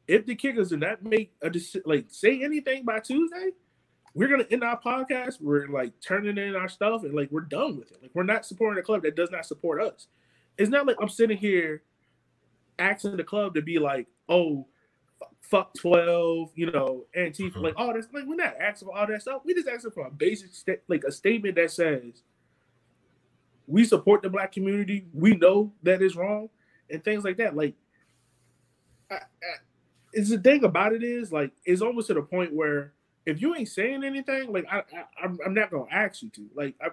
if the kickers do not make a decision, like say anything by Tuesday, we're gonna end our podcast. We're like turning in our stuff and like we're done with it. Like we're not supporting a club that does not support us. It's not like I'm sitting here asking the club to be like, oh, fuck 12, you know, Antifa, mm-hmm. like all this. Like, we're not asking for all that stuff. We just asking for a basic, sta- like a statement that says, we support the black community. We know that is wrong and things like that. Like, I, I, it's the thing about it is like it's almost to the point where if you ain't saying anything, like I, I am I'm not gonna ask you to. Like, I,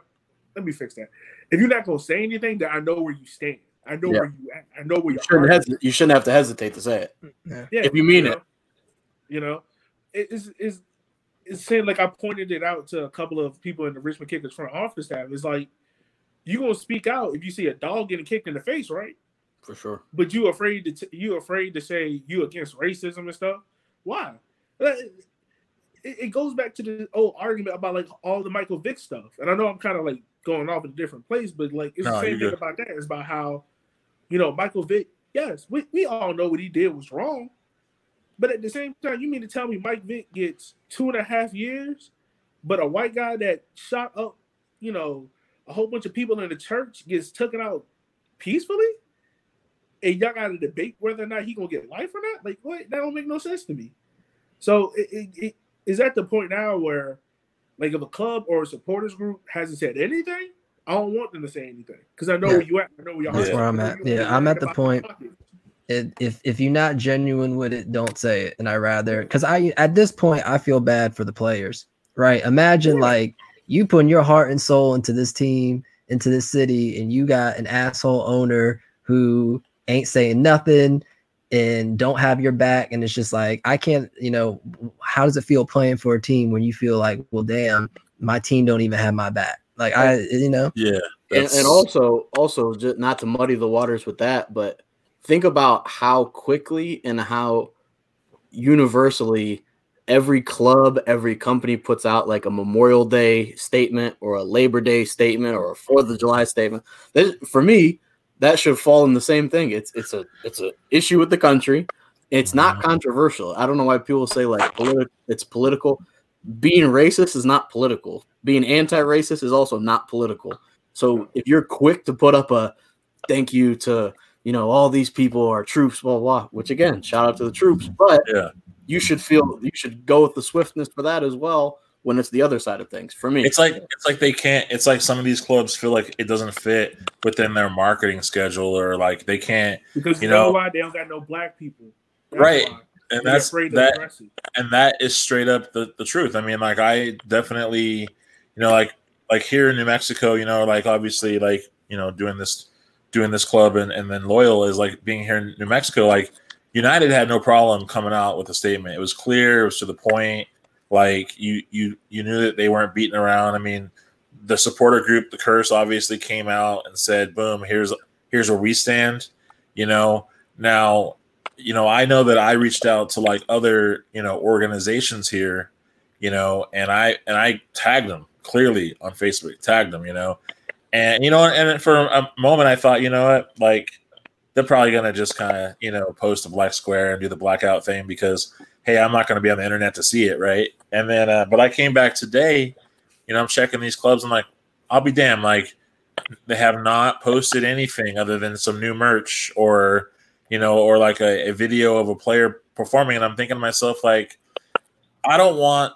let me fix that. If you're not gonna say anything, then I know where you stand. I know Yeah. where you at. I know where You you shouldn't, are. hes- you shouldn't have to hesitate to say it. Yeah. Yeah, if you mean know? it. You know, it is is it's saying like I pointed it out to a couple of people in the Richmond Kickers front office staff. It's like you gonna speak out if you see a dog getting kicked in the face, right? For sure. But you afraid to t- you afraid to say you against racism and stuff. Why? It, it goes back to the old argument about like all the Michael Vick stuff, and I know I'm kind of like going off in a different place, but like it's No, the same thing about that. It's about how you know Michael Vick. Yes, we, we all know what he did was wrong, but at the same time, you mean to tell me Mike Vick gets two and a half years, but a white guy that shot up, you know, a whole bunch of people in the church gets taken out peacefully? And y'all got to debate whether or not he gonna get life or not? Like, what? That don't make no sense to me. So it, it, it is at the point now where, like, if a club or a supporters group hasn't said anything, I don't want them to say anything because I know Yeah. where you at. I know where y'all That's at. where I'm at. where Yeah, I'm at the point- it, if if you're not genuine with it, don't say it. And I rather because I at this point I feel bad for the players. Right? Imagine Yeah. like you putting your heart and soul into this team, into this city, and you got an asshole owner who ain't saying nothing and don't have your back, and it's just like I can't. You know, how does it feel playing for a team when you feel like, well, damn, my team don't even have my back? Like I, you know, Yeah. and, and also also just not to muddy the waters with that but think about how quickly and how universally every club every company puts out like a memorial day statement or a labor day statement or a fourth of july statement. That- for me that should fall in the same thing. It's it's a it's a issue with the country. It's not mm-hmm. controversial. I don't know why people say like politi- it's political. Being racist is not political. Being anti-racist is also not political. So if you're quick to put up a thank you to you know all these people are troops, blah blah, which again, shout out to the troops, but Yeah. You should feel you should go with the swiftness for that as well when it's the other side of things. For me, It's like it's like they can't. It's like some of these clubs feel like it doesn't fit within their marketing schedule, or like they can't. because you you know know- why they don't got no black people. That's Right. why. And They're that's afraid that. and that is straight up the, the truth. I mean, like I definitely, you know, like like here in New Mexico, you know, like obviously, like you know, doing this doing this club and, and then loyal is like being here in New Mexico. Like United had no problem coming out with a statement. It was clear. It was to the point. Like you you you knew that they weren't beating around. I mean, the supporter group, the curse, obviously came out and said, "Boom, here's here's where we stand." You know, now you know, I know that I reached out to like other, you know, organizations here, you know, and I and I tagged them clearly on Facebook, tagged them, you know, and you know, and for a moment I thought, you know what, like they're probably gonna just kind of, you know, post a black square and do the blackout thing because hey, I'm not gonna be on the internet to see it, right? And then, uh, but I came back today, you know, I'm checking these clubs. I'm like, I'll be damned, like they have not posted anything other than some new merch or you know, or like a, a video of a player performing, and I'm thinking to myself, like, I don't want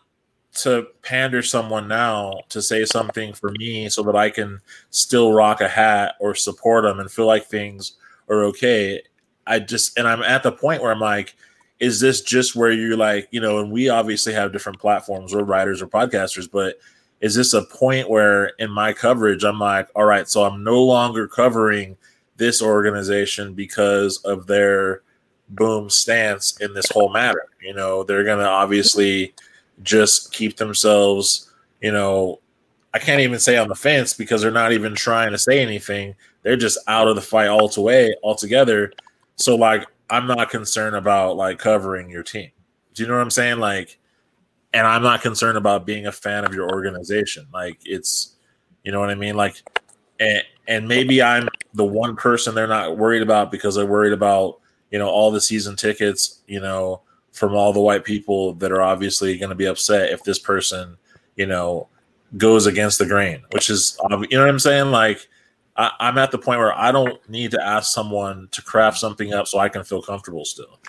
to pander someone now to say something for me so that I can still rock a hat or support them and feel like things are okay. I just, and I'm at the point where I'm like, is this just where you're like, you know, and we obviously have different platforms, we're writers or podcasters, but is this a point where in my coverage, I'm like, all right, so I'm no longer covering this organization because of their boom stance in this whole matter. You know, they're going to obviously just keep themselves, you know, I can't even say on the fence because they're not even trying to say anything. They're just out of the fight all the way altogether. So like I'm not concerned about like covering your team. Do you know what I'm saying? Like and I'm not concerned about being a fan of your organization. Like it's you know what I mean? Like and and maybe I'm the one person they're not worried about because they're worried about you know all the season tickets you know from all the white people that are obviously going to be upset if this person you know goes against the grain which is you know what i'm saying like I, i'm at the point where i don't need to ask someone to craft something up so i can feel comfortable still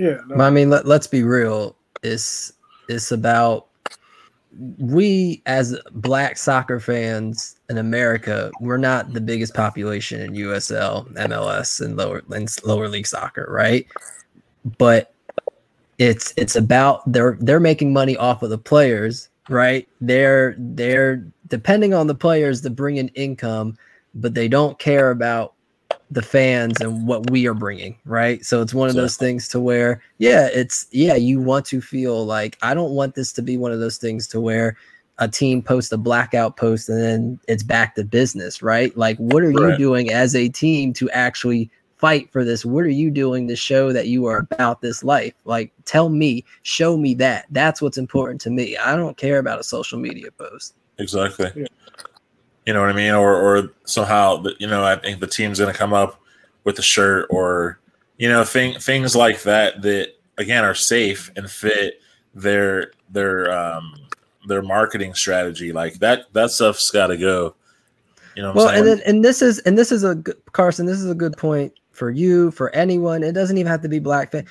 Yeah, no. I mean, let, let's be real. It's it's about we as black soccer fans in America, we're not the biggest population in USL, MLS, and lower and lower league soccer, right? But it's it's about they're they're making money off of the players, right? They're they're depending on the players to bring in income, but they don't care about the fans and what we are bringing, right? So it's one of those things to where, yeah, it's yeah, you want to feel like I don't want this to be one of those things to where a team posts a blackout post and then it's back to business, right? Like, what are right. you doing as a team to actually fight for this? What are you doing to show that you are about this life? Like, tell me, show me that. That's what's important to me. I don't care about a social media post. Exactly. Yeah. You know what I mean? Or or somehow, you know, I think the team's going to come up with a shirt or you know thing, things like that that again are safe and fit their their um their marketing strategy. Like that that stuff's got to go. You know. well, and then, and this is and this is a good, Carson. This is a good point for you for anyone. It doesn't even have to be black fan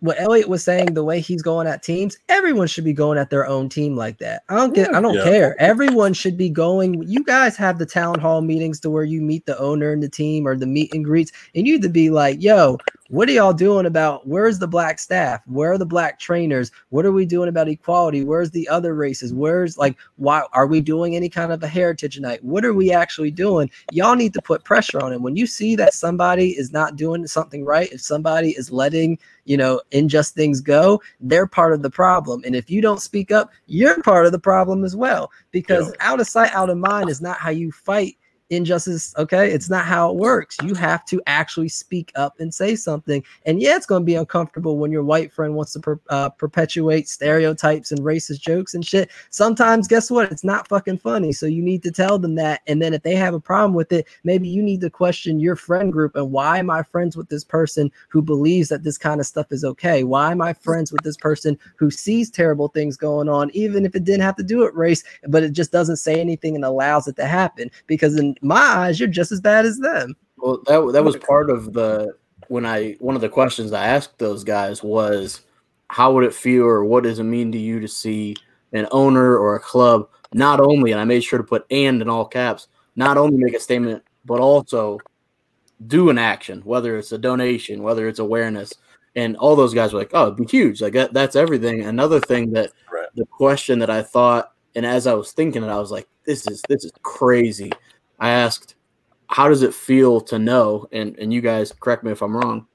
what Elliot was saying, the way he's going at teams, everyone should be going at their own team like that. I don't get, I don't yeah. care. Everyone should be going. You guys have the town hall meetings to where you meet the owner and the team or the meet and greets, and you need to be like, yo, what are y'all doing about where's the black staff? Where are the black trainers? What are we doing about equality? Where's the other races? Where's like why are we doing any kind of a heritage night? What are we actually doing? Y'all need to put pressure on it. When you see that somebody is not doing something right, if somebody is letting, you know, unjust things go, they're part of the problem. And if you don't speak up, you're part of the problem as well. Because yeah. out of sight, out of mind is not how you fight injustice okay? It's not how it works. You have to actually speak up and say something. And yeah it's going to be uncomfortable when your white friend wants to per, uh, perpetuate stereotypes and racist jokes and shit. Sometimes guess what? It's not fucking funny. So you need to tell them that. And then if they have a problem with it maybe you need to question your friend group and why am i friends with this person who believes that this kind of stuff is okay? Why am i friends with this person who sees terrible things going on even if it didn't have to do with race but it just doesn't say anything and allows it to happen? Because in my eyes, you're just as bad as them. Well, that that was part of the when I one of the questions I asked those guys was, how would it feel or what does it mean to you to see an owner or a club not only, and I made sure to put and in all caps, not only make a statement but also do an action, whether it's a donation, whether it's awareness. And all those guys were like, "Oh, it'd be huge! Like that, that's everything." Another thing that right. the question that I thought, and as I was thinking it, I was like, "This is this is crazy." I asked, how does it feel to know? And and you guys correct me if I'm wrong.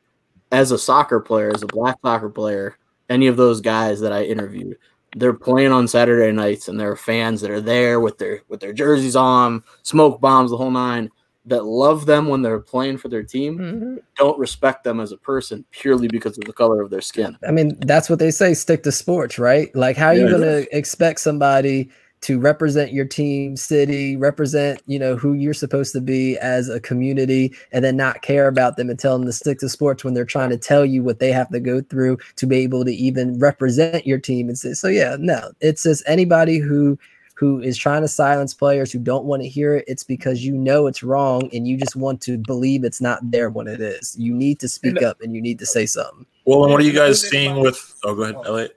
As a soccer player, as a black soccer player, any of those guys that I interviewed, they're playing on Saturday nights, and there are fans that are there with their with their jerseys on, smoke bombs, the whole nine. That love them when they're playing for their team, mm-hmm. don't respect them as a person purely because of the color of their skin. I mean, that's what they say: stick to sports, right? Like, how are yeah, you going to expect somebody? To represent your team city represent you know who you're supposed to be as a community and then not care about them and tell them to stick to sports when they're trying to tell you what they have to go through to be able to even represent your team and say so yeah no it's just anybody who who is trying to silence players who don't want to hear it it's because you know it's wrong and you just want to believe it's not there when it is. You need to speak up and you need to say something. Well and what are you guys seeing with oh go ahead elliot.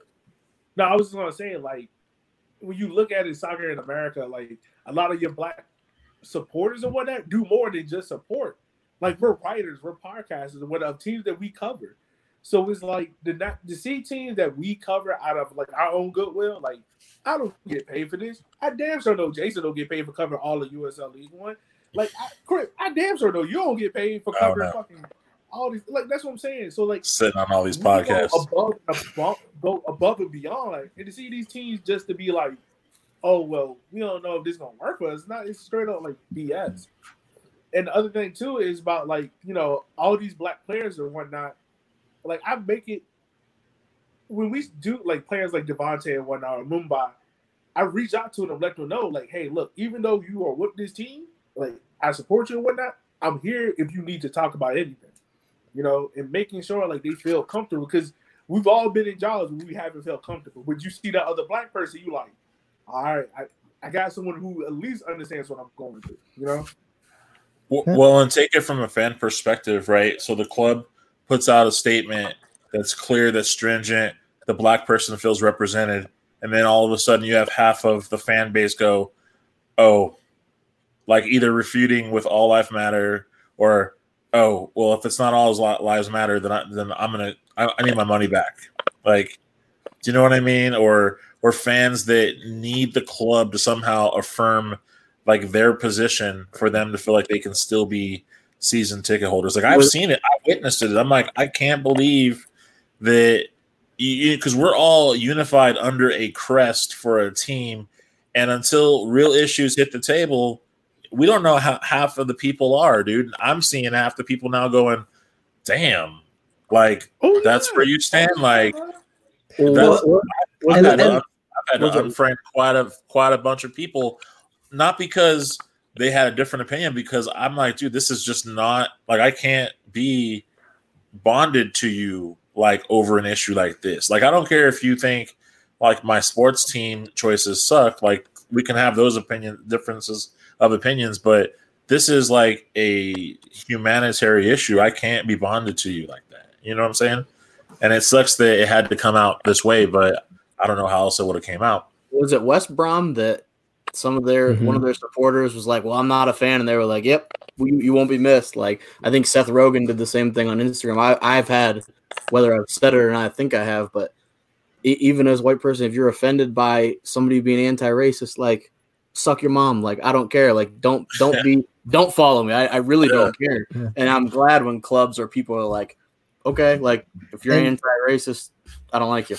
No i was just going to say like when you look at it, soccer in America, like a lot of your black supporters and whatnot do more than just support. Like we're writers, we're podcasters, and what of teams that we cover. So it's like the not to see teams that we cover out of like our own goodwill. Like I don't get paid for this. I damn sure know Jason don't get paid for covering all of USL League One. Like I, Chris, I damn sure know you don't get paid for covering fucking all these like that's what I'm saying. So like sitting on all these podcasts above, above, go above and beyond, like, and to see these teams just to be like, oh well, we don't know if this is gonna work for us. Not it's straight up like BS. And the other thing too is about like you know all these black players or whatnot. Like I make it when we do like players like Devontae and whatnot or Mumbai, I reach out to them, let them know like, hey, look, even though you are with this team, like I support you and whatnot. I'm here if you need to talk about anything you know, and making sure like they feel comfortable because we've all been in jobs where we haven't felt comfortable. But you see that other black person, you like, all right, I, I got someone who at least understands what I'm going through, you know? Well, well, and take it from a fan perspective, right? So the club puts out a statement that's clear, that's stringent. The black person feels represented. and then all of a sudden you have half of the fan base go, "Oh, like either refuting with all life matter or oh, well, if it's not all lives matter, then I, then I'm gonna I, I need my money back." Like, do you know what I mean? Or or fans that need the club to somehow affirm like their position for them to feel like they can still be season ticket holders. Like I've seen it, I witnessed it. I'm like, I can't believe that because we're all unified under a crest for a team, and until real issues hit the table, we don't know how half of the people are, dude. I'm seeing half the people now going, "Damn, like oh, that's where you stand." Like, that's, I've, had to, I've had to unfriend quite a quite a bunch of people, not because they had a different opinion because I'm like, dude, this is just not like I can't be bonded to you like over an issue like this. Like I don't care if you think like my sports team choices suck. Like we can have those opinion differences of opinions, but this is like a humanitarian issue. I can't be bonded to you like that. You know what I'm saying? And it sucks that it had to come out this way, but I don't know how else it would have came out. Was it West Brom that some of their mm-hmm. one of their supporters was like, "Well, I'm not a fan," and they were like, "Yep, you, you won't be missed." Like I think Seth Rogen did the same thing on Instagram. I, I've had whether I've said it or not, I think I have, but even as a white person, if you're offended by somebody being anti-racist, like suck your mom. Like I don't care. Like don't don't be don't follow me. I, I really don't care. And I'm glad when clubs or people are like, okay, like if you're and, anti-racist, I don't like you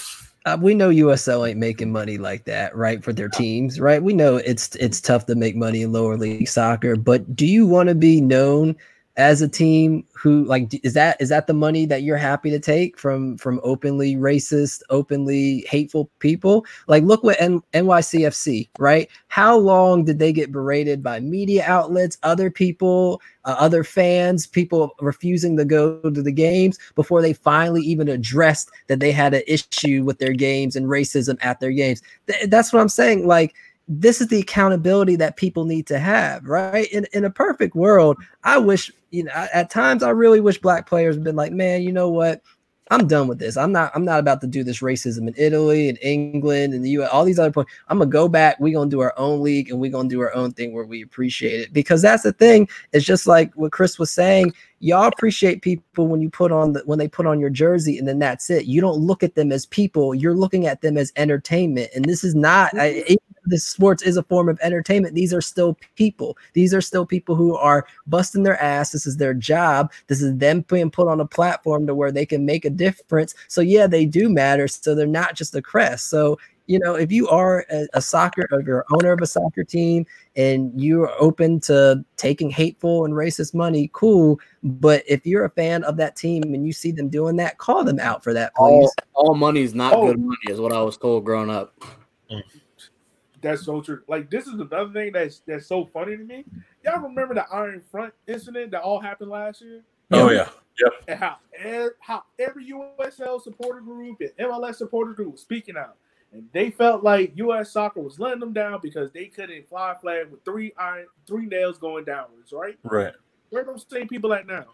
uh, we know USL ain't making money like that, right? For their teams, right? We know it's it's tough to make money in lower league soccer, but do you want to be known as a team who like is that is that the money that you're happy to take from from openly racist openly hateful people? Like look what N- nycfc right? How long did they get berated by media outlets other people uh, other fans people refusing to go to the games before they finally even addressed that they had an issue with their games and racism at their games? Th- that's what i'm saying like this is the accountability that people need to have, right? In in a perfect world, I wish, you know, at times I really wish black players have been like, man, you know what? I'm done with this. I'm not. I'm not about to do this racism in Italy and England and the U.S. All these other points. I'm gonna go back. We're gonna do our own league and we're gonna do our own thing where we appreciate it because that's the thing. It's just like what Chris was saying. Y'all appreciate people when you put on the when they put on your jersey and then that's it. You don't look at them as people. You're looking at them as entertainment. And this is not. I, mm-hmm. This sports is a form of entertainment. These are still people. These are still people who are busting their ass. This is their job. This is them being put on a platform to where they can make a difference. So yeah, they do matter. So they're not just a crest. So you know, if you are a, a soccer, if you're owner of a soccer team and you're open to taking hateful and racist money, cool. But if you're a fan of that team and you see them doing that, call them out for that, please. All, all money is not oh. good money, is what I was told growing up. Mm. That's so true. Like this is another thing that's that's so funny to me. Y'all remember the Iron Front incident that all happened last year? Oh yeah, yep. And how how every USL supporter group and MLS supporter group was speaking out, and they felt like U.S. Soccer was letting them down because they couldn't fly flag with three iron three nails going downwards. Right. Right. Where are those same people at now?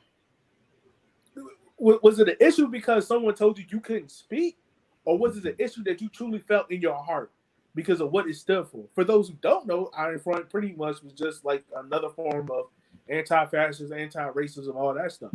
Was it an issue because someone told you you couldn't speak, or was it an issue that you truly felt in your heart? Because of what it stood for. For those who don't know, Iron Front pretty much was just like another form of anti-fascism, anti-racism, all that stuff.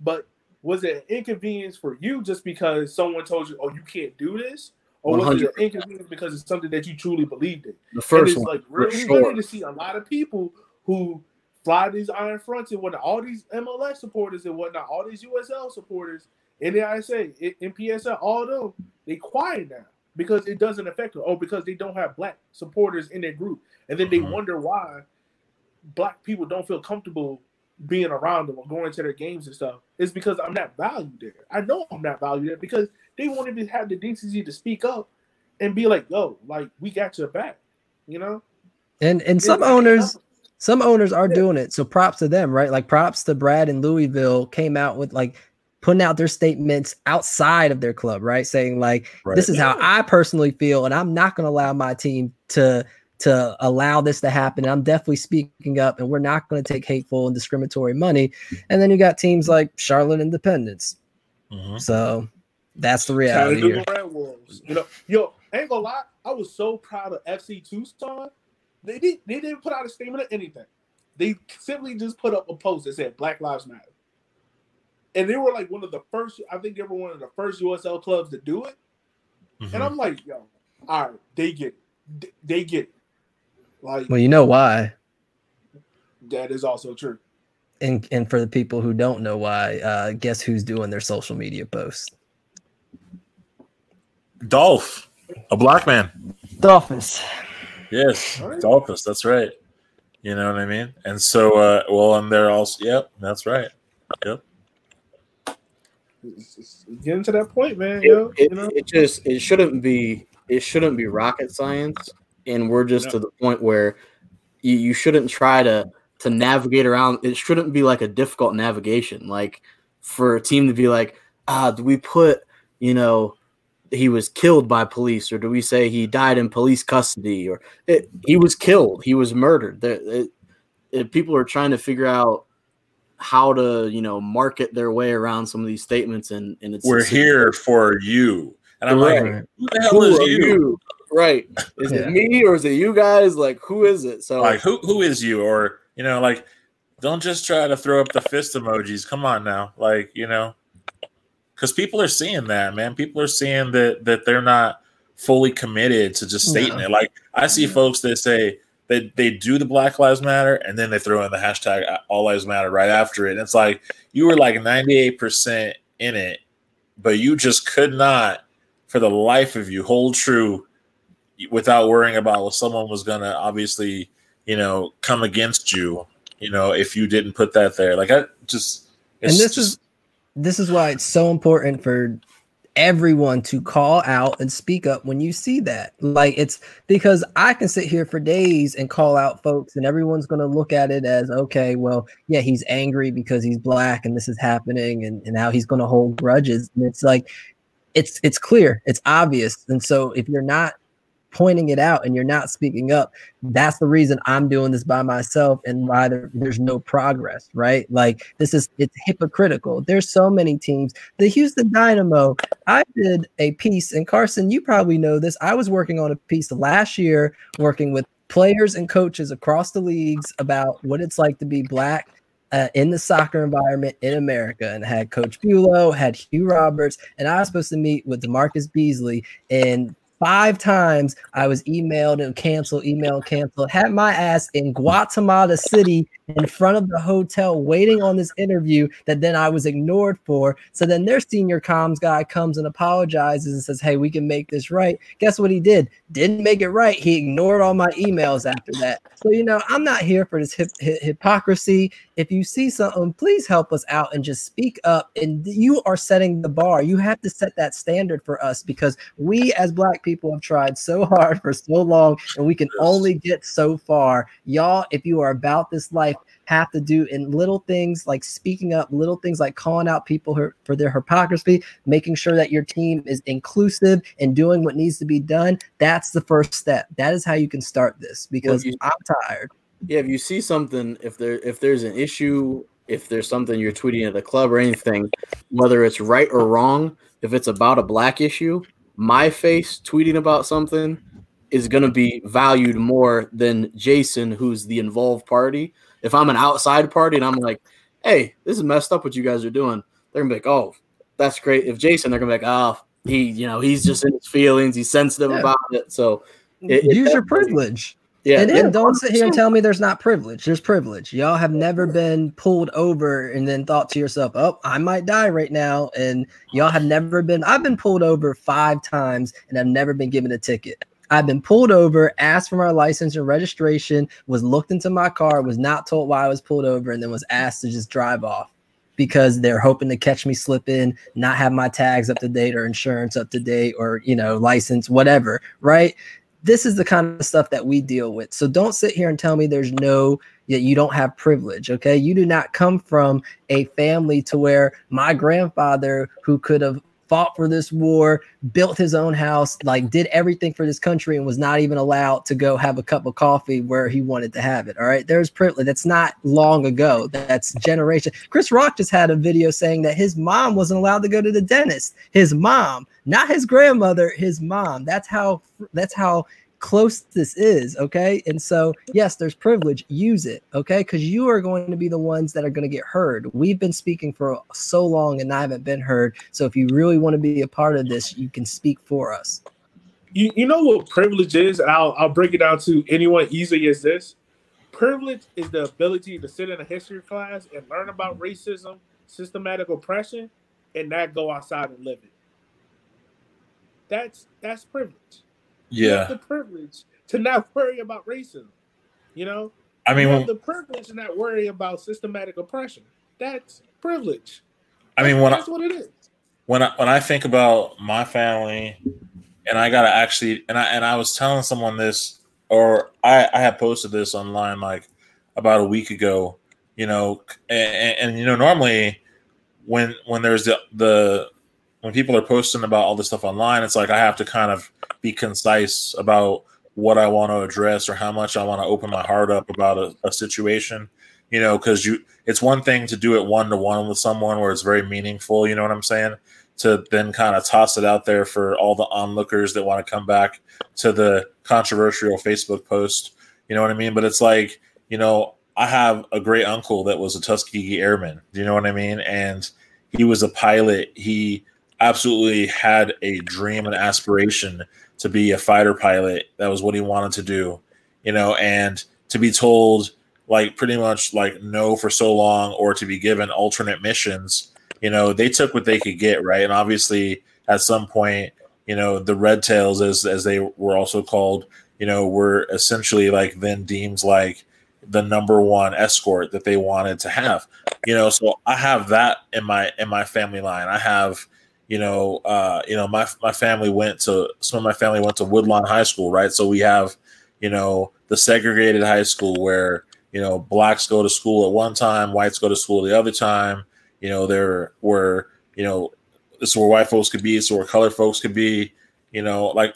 But was it an inconvenience for you just because someone told you, "Oh, you can't do this," or 100%. was it an inconvenience because it's something that you truly believed in? The first one, It's like really sure. funny to see a lot of people who fly these Iron Fronts and whatnot, all these MLS supporters and whatnot, all these USL supporters in the ISA, NPSL, all of them, they quiet now because it doesn't affect them. Oh, because they don't have black supporters in their group, and then they mm-hmm. wonder why black people don't feel comfortable being around them or going to their games and stuff. It's because I'm not valued there. I know I'm not valued there because they won't even have the decency to speak up and be like, "Yo, like we got your back," you know. And and some owners. Some owners are doing it, so props to them, right? Like props to Brad and Louisville came out with like putting out their statements outside of their club, right? Saying like, right. this is how I personally feel, and I'm not going to allow my team to to allow this to happen. And I'm definitely speaking up, and we're not going to take hateful and discriminatory money. And then you got teams like Charlotte Independence. Mm-hmm. So that's the reality. Here. You know, yo, ain't gonna lie. I was so proud of FC Tucson. They didn't they didn't put out a statement or anything. They simply just put up a post that said Black Lives Matter. And they were like one of the first, I think they were one of the first USL clubs to do it. Mhm. And I'm like, yo, all right, they get it. They get it. Like Well, you know why. that is also true. And and for the people who don't know why, uh, guess who's doing their social media posts? Dolph, a black man. Dolphus. Yes, All right. Dolphus. That's right. You know what I mean? And so, uh, well, and they're also, yep, that's right. Yep. Getting to that point, man. It, Yo, it, you know? it just it shouldn't be it shouldn't be rocket science, and we're just No. to the point where you, you shouldn't try to to navigate around. It shouldn't be like a difficult navigation, like for a team to be like, ah, do we put you know he was killed by police, or do we say he died in police custody, or it, he was killed, he was murdered? It, people are trying to figure out how to you know market their way around some of these statements, and and it's We're it's- here for you. And I'm Right. like, who the hell who is are you? Right. Is Yeah. it me or is it you guys? Like, who is it? So, Like, who who is you? Or, you know, like, don't just try to throw up the fist emojis. Come on now. Like, you know, because people are seeing that, man. People are seeing that that they're not fully committed to just stating No. it. Like, I see folks that say they, they do the Black Lives Matter and then they throw in the hashtag uh, All Lives Matter right after it. And it's like, you were like 98% in it, but you just could not, for the life of you, hold true without worrying about well, someone was gonna obviously, you know, come against you, you know, if you didn't put that there. Like I just and this just, is this is why it's so important for everyone to call out and speak up when you see that. Like it's because i can sit here for days and call out folks and everyone's going to look at it as okay well yeah he's angry because he's black and this is happening and, and now he's going to hold grudges. And it's like it's it's clear it's obvious. And so if you're not pointing it out and you're not speaking up that's the reason i'm doing this by myself and why there, there's no progress right? Like this is it's hypocritical. There's so many teams. The houston dynamo i did a piece and carson you probably know this. I was working on a piece last year working with players and coaches across the leagues about what it's like to be black uh, in the soccer environment in America, and had Coach Bulow, had Hugh Roberts, and I was supposed to meet with DaMarcus Beasley, and five times I was emailed and canceled, email canceled. Had my ass in Guatemala City in front of the hotel waiting on this interview that then I was ignored for. So then their senior comms guy comes and apologizes and says, Hey, we can make this right. Guess what he did? Didn't make it right. He ignored all my emails after that. So, you know, I'm not here for this hip, hip, hypocrisy. If you see something, please help us out and just speak up. And you are setting the bar. You have to set that standard for us because we as Black people have tried so hard for so long and we can only get so far. Y'all, if you are about this life, have to do in little things like speaking up, little things like calling out people her, for their hypocrisy, making sure that your team is inclusive and doing what needs to be done. That's the first step. That is how you can start this because you- I'm tired. Yeah, if you see something, if there if there's an issue, if there's something you're tweeting at the club or anything, whether it's right or wrong, if it's about a black issue, my face tweeting about something is going to be valued more than Jason, who's the involved party. If I'm an outside party and I'm like, hey, this is messed up what you guys are doing, they're going to be like, oh, that's great. If Jason, they're going to be like, oh, he, you know, he's just in his feelings. He's sensitive Yeah. about it. So, It- it use your definitely- privilege. Yeah. and yeah, don't sit here and tell me there's not privilege. There's privilege. Y'all have never been pulled over and then thought to yourself, "Oh, I might die right now." And y'all have never been. I've been pulled over five times and I've never been given a ticket. I've been pulled over, asked for my license and registration, was looked into my car, was not told why I was pulled over, and then was asked to just drive off because they're hoping to catch me slipping, not have my tags up to date or insurance up to date or you know license, whatever. Right? This is the kind of stuff that we deal with. So don't sit here and tell me there's no that you don't have privilege. Okay. You do not come from a family to where my grandfather, who could have fought for this war, built his own house, like did everything for this country and was not even allowed to go have a cup of coffee where he wanted to have it. All right. There's privilege. That's not long ago. That's generation. Chris Rock just had a video saying that his mom wasn't allowed to go to the dentist. His mom, not his grandmother, his mom. That's how that's how close this is okay and so yes there's privilege use it okay because you are going to be the ones that are going to get heard we've been speaking for so long and i haven't been heard so if you really want to be a part of this you can speak for us You, you know what privilege is? And I'll, I'll break it down to anyone easily as this. Privilege is the ability to sit in a history class and learn about racism, systematic oppression, and not go outside and live it. That's that's privilege. Yeah. the privilege to not worry about racism. You know, I mean, when, the privilege to not worry about systematic oppression. That's privilege. I mean, when I, That's what it is. when I when I think about my family, and I gotta actually, and I and I was telling someone this, or I I had posted this online like about a week ago, you know, and, and you know normally when when there's the the when people are posting about all this stuff online, it's like I have to kind of be concise about what I want to address or how much I want to open my heart up about a, a situation, you know, because you it's one thing to do it one to one with someone where it's very meaningful, you know what I'm saying? To then kind of toss it out there for all the onlookers that want to come back to the controversial Facebook post, you know what I mean? But it's like, you know, I have a great uncle that was a Tuskegee Airman, do you know what I mean? And he was a pilot. He absolutely had a dream and aspiration to be a fighter pilot. That was what he wanted to do, you know, and to be told like pretty much like no for so long or to be given alternate missions, you know, they took what they could get, right? And obviously at some point, you know, the red tails as as they were also called, you know, were essentially like then deemed like the number one escort that they wanted to have. You know, so I have that in my in my family line. I have you know, uh, you know, my my family went to some of my family went to Woodlawn High School, right? So we have, you know, the segregated high school where you know blacks go to school at one time, whites go to school the other time. You know, there were you know this is where white folks could be, this where colored folks could be. You know, like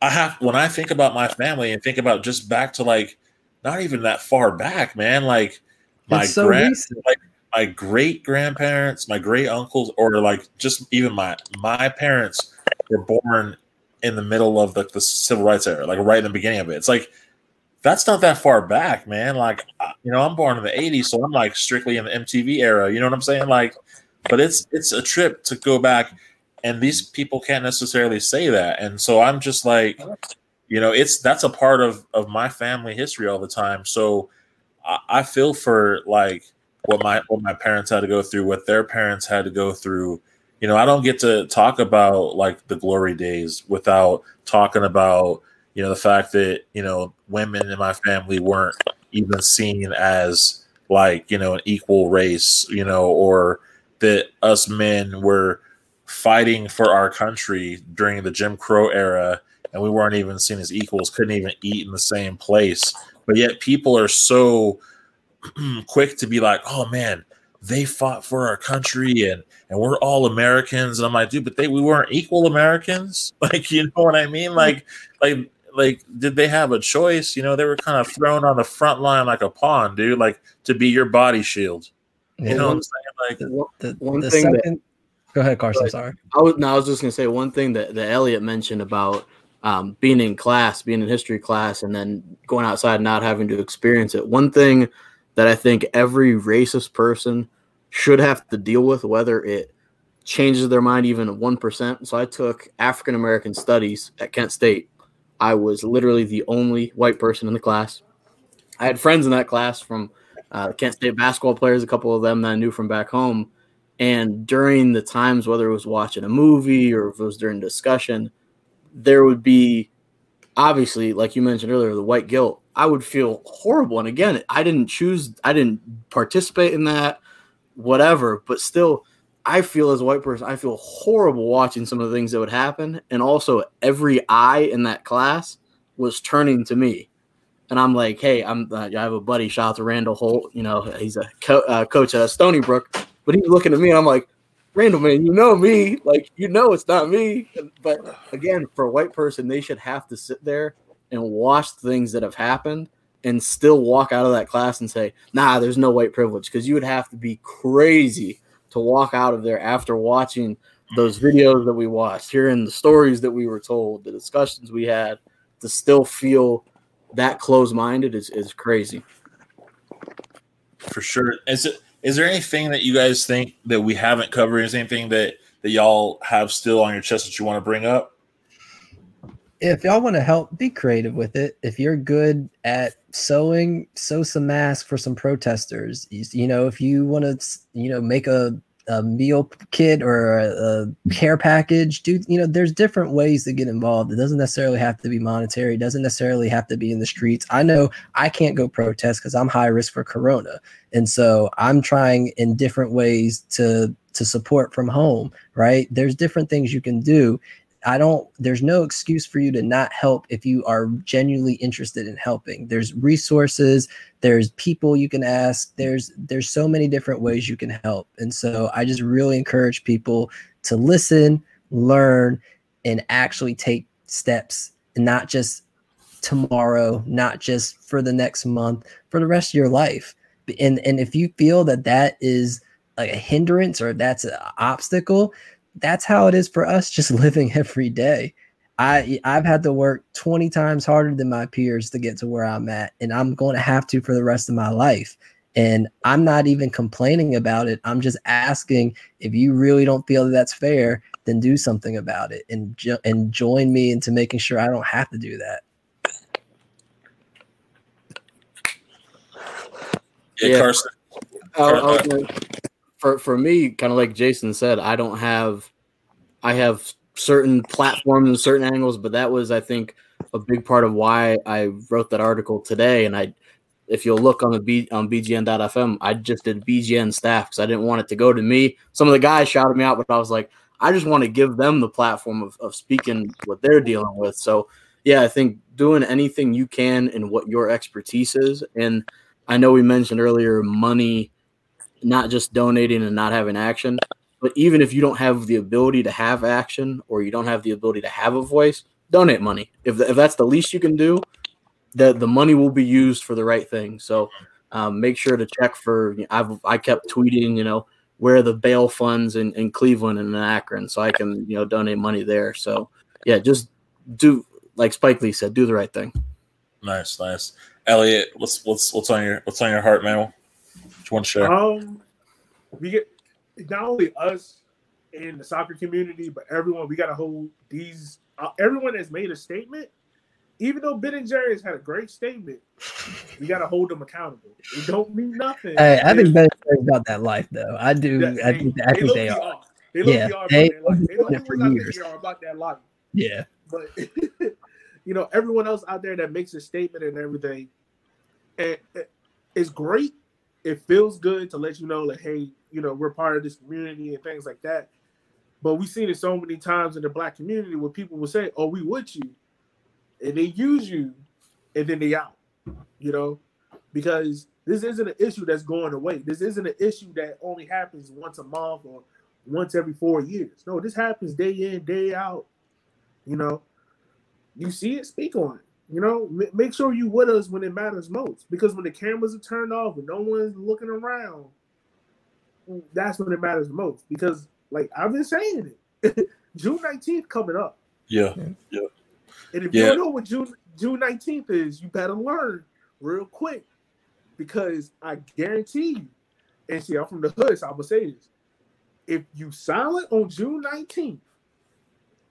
I have when I think about my family and think about just back to like not even that far back, man. Like my it's so grand, like my great grandparents, my great uncles, or like just even my my parents were born in the middle of the, the civil rights era, like right in the beginning of it. It's like that's not that far back, man. Like you know, I'm born in the '80s, so I'm like strictly in the MTV era. You know what I'm saying? Like, but it's it's a trip to go back, and these people can't necessarily say that, and so I'm just like, you know, it's that's a part of of my family history all the time. So I, I feel for like what my what my parents had to go through, what their parents had to go through. You know, I don't get to talk about like the glory days without talking about you know the fact that you know women in my family weren't even seen as like you know an equal race, you know, or that us men were fighting for our country during the Jim Crow era and we weren't even seen as equals, couldn't even eat in the same place. But yet people are so quick to be like, oh man, they fought for our country and and we're all Americans. And I'm like, dude, but they we weren't equal Americans. Like, you know what I mean? Like, like, like, did they have a choice? You know, they were kind of thrown on the front line like a pawn, dude, like to be your body shield. You know what I'm saying? Like, One, the, one the thing that- second, go ahead, Carson. Sorry. I was, no, I was just gonna say one thing that, that Elliot mentioned about um, being in class, being in history class, and then going outside and not having to experience it. One thing that I think every racist person should have to deal with, whether it changes their mind even one percent. So I took African American Studies at Kent State. I was literally the only white person in the class. I had friends in that class from uh, Kent State basketball players, a couple of them that I knew from back home. And during the times, whether it was watching a movie or if it was during discussion, there would be obviously, like you mentioned earlier, the white guilt. I would feel horrible. And again, I didn't choose, I didn't participate in that, whatever, but still, I feel as a white person, I feel horrible watching some of the things that would happen. And also, every eye in that class was turning to me. And I'm like, hey, I'm. Uh, I have a buddy. Shout out to Randall Holt. You know, he's a co- uh, coach at Stony Brook. But he's looking at me, and I'm like, Randall, man, you know me. Like, you know it's not me. But again, for a white person, they should have to sit there and watch things that have happened and still walk out of that class and say, nah, there's no white privilege. Because you would have to be crazy to walk out of there after watching those videos that we watched, hearing the stories that we were told, the discussions we had, to still feel that close minded is, is crazy. For sure. Is it is there anything that you guys think that we haven't covered? Is anything that that y'all have still on your chest that you want to bring up? If y'all want to help, be creative with it. If you're good at sewing, sew some masks for some protesters. You, you know, if you want to, you know, make a a meal kit or a, a, care package do you know there's different ways to get involved. It doesn't necessarily have to be monetary. It doesn't necessarily have to be in the streets. I know i can't go protest because i'm high risk for corona. And so i'm trying in different ways to to support from home right? There's different things you can do I don't, there's no excuse for you to not help if you are genuinely interested in helping. There's resources, there's people you can ask, there's, there's so many different ways you can help. And so I just really encourage people to listen, learn, and actually take steps and not just tomorrow, not just for the next month, for the rest of your life. And, and if you feel that that is like a hindrance or that's an obstacle, that's how it is for us just living every day. I I've had to work 20 times harder than my peers to get to where I'm at and I'm going to have to for the rest of my life. And I'm not even complaining about it. I'm just asking if you really don't feel that that's fair, then do something about it and jo- and join me into making sure I don't have to do that. Yeah, yeah. Carson. Uh, for for me, kind of like Jason said, I don't have I have certain platforms and certain angles, but that was I think a big part of why I wrote that article today. And I, if you'll look on the B on BGN.fm, I just did BGN staff because I didn't want it to go to me. Some of the guys shouted me out, but I was like, I just want to give them the platform of, of speaking what they're dealing with. So yeah, I think doing anything you can in what your expertise is. And I know we mentioned earlier money not just donating and not having action, but even if you don't have the ability to have action or you don't have the ability to have a voice, donate money. If, if that's the least you can do, the, the money will be used for the right thing. So um, make sure to check for, I've, I kept tweeting, you know, where the bail funds in, in Cleveland and in Akron so I can, you know, donate money there. So yeah, just do, like Spike Lee said, do the right thing. Nice, nice. Elliot, what's, what's, what's on your, what's on your heart, man? You want to share? Um, we get not only us in the soccer community, but everyone. We got to hold these. Uh, everyone has made a statement. Even though Ben and Jerry's had a great statement, we got to hold them accountable. It don't mean nothing. Hey, I think Ben and Jerry's about that life, though. I do. Yeah, I think, I think they, are. They yeah, they, they, they for years. are about that life. Yeah, but you know, everyone else out there that makes a statement and everything, and it's great it feels good to let you know, like, hey, you know, we're part of this community and things like that. But we've seen it so many times in the black community where people will say, "Oh, we with you," and they use you, and then they out. You know, because this isn't an issue that's going away. This isn't an issue that only happens once a month or once every four years. No, this happens day in, day out. You know, you see it, speak on it. You know, make sure you with us when it matters most. Because when the cameras are turned off and no one's looking around, that's when it matters most. Because, like I've been saying it, June nineteenth coming up. Yeah, yeah. And if yeah. you don't know what June June nineteenth is, you better learn real quick. Because I guarantee you, and see, I'm from the hood, so I'm gonna say this: if you silent on June nineteenth,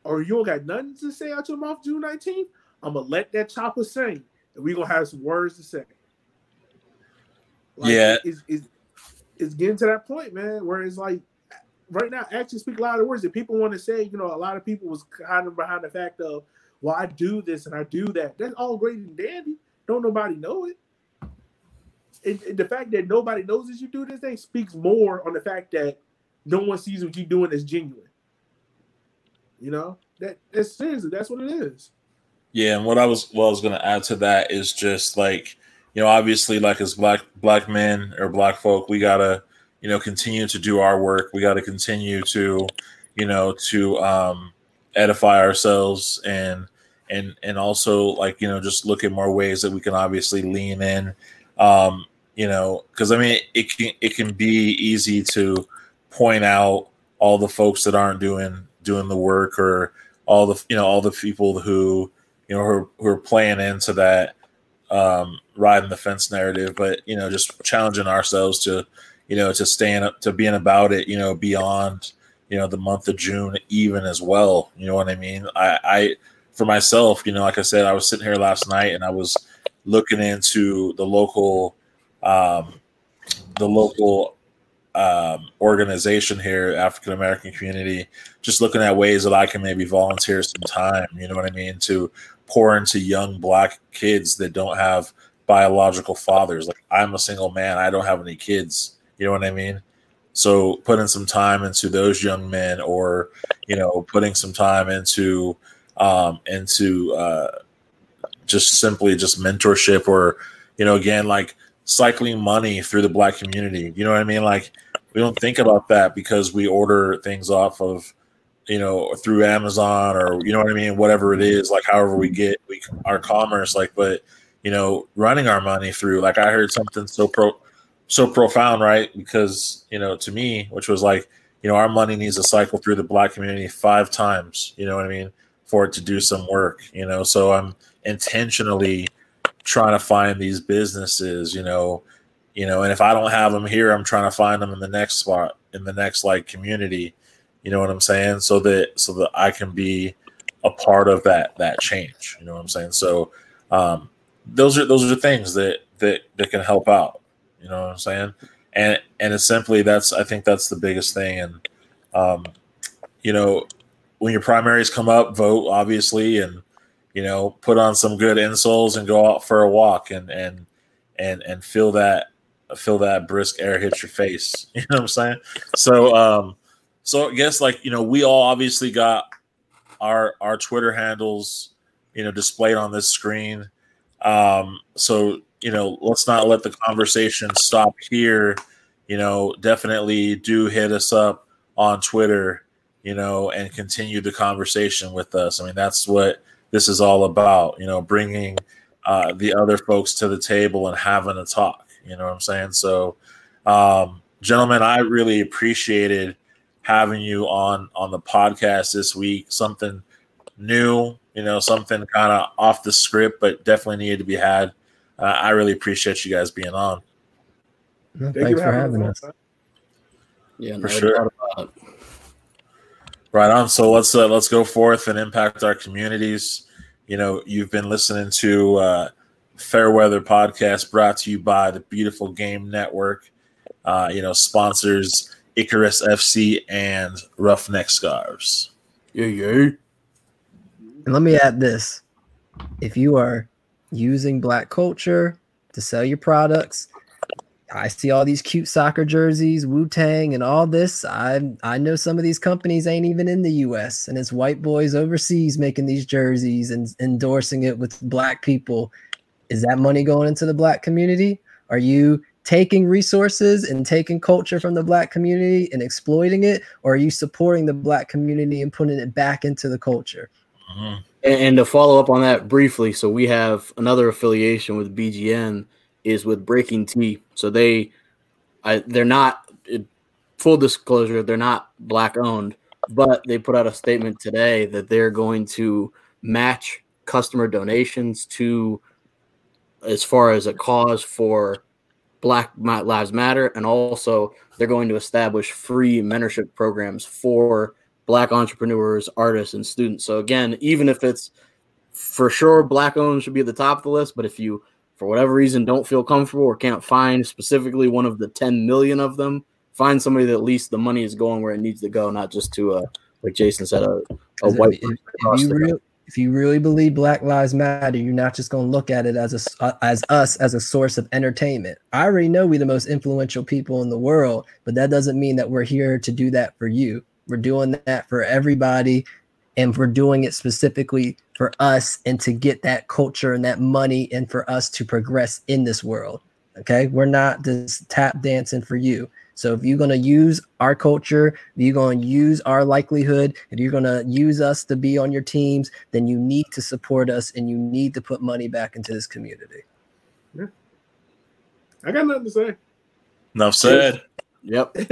or you don't got nothing to say out your mouth June nineteenth, I'm gonna let that chopper sing, and we're gonna have some words to say. Like, yeah, it's, it's, it's getting to that point, man, where it's like right now, actions speak louder words. If people want to say, you know, a lot of people was kind of behind the fact of, well, I do this and I do that. That's all great and dandy. Don't nobody know it. And, and the fact that nobody knows that you do this thing speaks more on the fact that no one sees what you're doing as genuine. You know, that that's seriously that's what it is. Yeah, and what I was what I was gonna add to that is just like you know, obviously, like as black black men or black folk, we gotta you know, continue to do our work. We got to continue to, you know, to um, edify ourselves and and and also like you know just look at more ways that we can obviously lean in. Um, you know, because I mean, it can it can be easy to point out all the folks that aren't doing doing the work or all the you know all the people who you know who are, who are playing into that um, riding the fence narrative, but you know just challenging ourselves to you know to stand up to being about it you know beyond you know the month of June even as well. You know what I mean? I, I for myself, you know, like I said, I was sitting here last night and I was looking into the local um, the local um, organization here, African American community, just looking at ways that I can maybe volunteer some time, you know what I mean, to pour into young black kids that don't have biological fathers. Like I'm a single man, I don't have any kids, you know what I mean? So putting some time into those young men or, you know, putting some time into um into uh just simply just mentorship or, you know, again, like cycling money through the black community. You know what I mean? Like we don't think about that because we order things off of you know through amazon or you know what i mean? Whatever it is like however we mm-hmm. get we our commerce like but you know running our money through like i heard something so pro so profound right? Because you know to me which was like you know our money needs to cycle through the black community five times you know what i mean for it to do some work you know? So i'm intentionally trying to find these businesses you know you know and if i don't have them here i'm trying to find them in the next spot in the next like community you know what i'm saying? So that so that i can be a part of that that change. You know what i'm saying? So um those are those are the things that that that can help out. You know what i'm saying? And and it's simply that's i think that's the biggest thing. And um you know when your primaries come up vote obviously and you know put on some good insoles and go out for a walk and and and and feel that feel that brisk air hit your face. You know what I'm saying? So um so I guess like you know we all obviously got our our Twitter handles you know displayed on this screen. Um so you know let's not let the conversation stop here. You know definitely do hit us up on Twitter. You know and continue the conversation with us. I mean that's what this is all about. You know bringing uh, the other folks to the table and having a talk. You know what I'm saying? So, um, gentlemen, I really appreciated having you on on the podcast this week. Something new, you know, something kind of off the script, but definitely needed to be had. Uh, I really appreciate you guys being on. Well, thanks for having us. Yeah, For sure. doubt about it. Right on. So let's uh, let's go forth and impact our communities. You know, you've been listening to uh, Fairweather podcast brought to you by the Beautiful Game Network. Uh, you know, sponsors Icarus FC and Roughneck Scarves. Yeah, yeah. And let me add this. If you are using black culture to sell your products, I see all these cute soccer jerseys, Wu Tang, and all this. I I know some of these companies ain't even in the U.S. and it's white boys overseas making these jerseys and endorsing it with black people. Is that money going into the black community? Are you taking resources and taking culture from the black community and exploiting it, or are you supporting the black community and putting it back into the culture? Mhm. And, and to follow up on that briefly, so we have another affiliation with BGN is with Breaking T. So they, I, they're not full disclosure, they're not black owned, but they put out a statement today that they're going to match customer donations to as far as a cause for Black Lives Matter, and also they're going to establish free mentorship programs for Black entrepreneurs, artists, and students. So again, even if it's for sure Black owned should be at the top of the list, but if you for whatever reason don't feel comfortable or can't find specifically one of the 10 million of them, find somebody that at least the money is going where it needs to go, not just to a like Jason said, a, a white if, person if you real, if you really believe Black Lives Matter, you're not just going to look at it as a uh, as us as a source of entertainment. I already know we're the most influential people in the world, but that doesn't mean that we're here to do that for you. We're doing that for everybody, and we're doing it specifically for us and to get that culture and that money, and for us to progress in this world. Okay, we're not just tap dancing for you. So if you're going to use our culture, if you're going to use our likelihood, if you're going to use us to be on your teams, then you need to support us and you need to put money back into this community. Yeah. I got nothing to say. Enough said. Yep. Be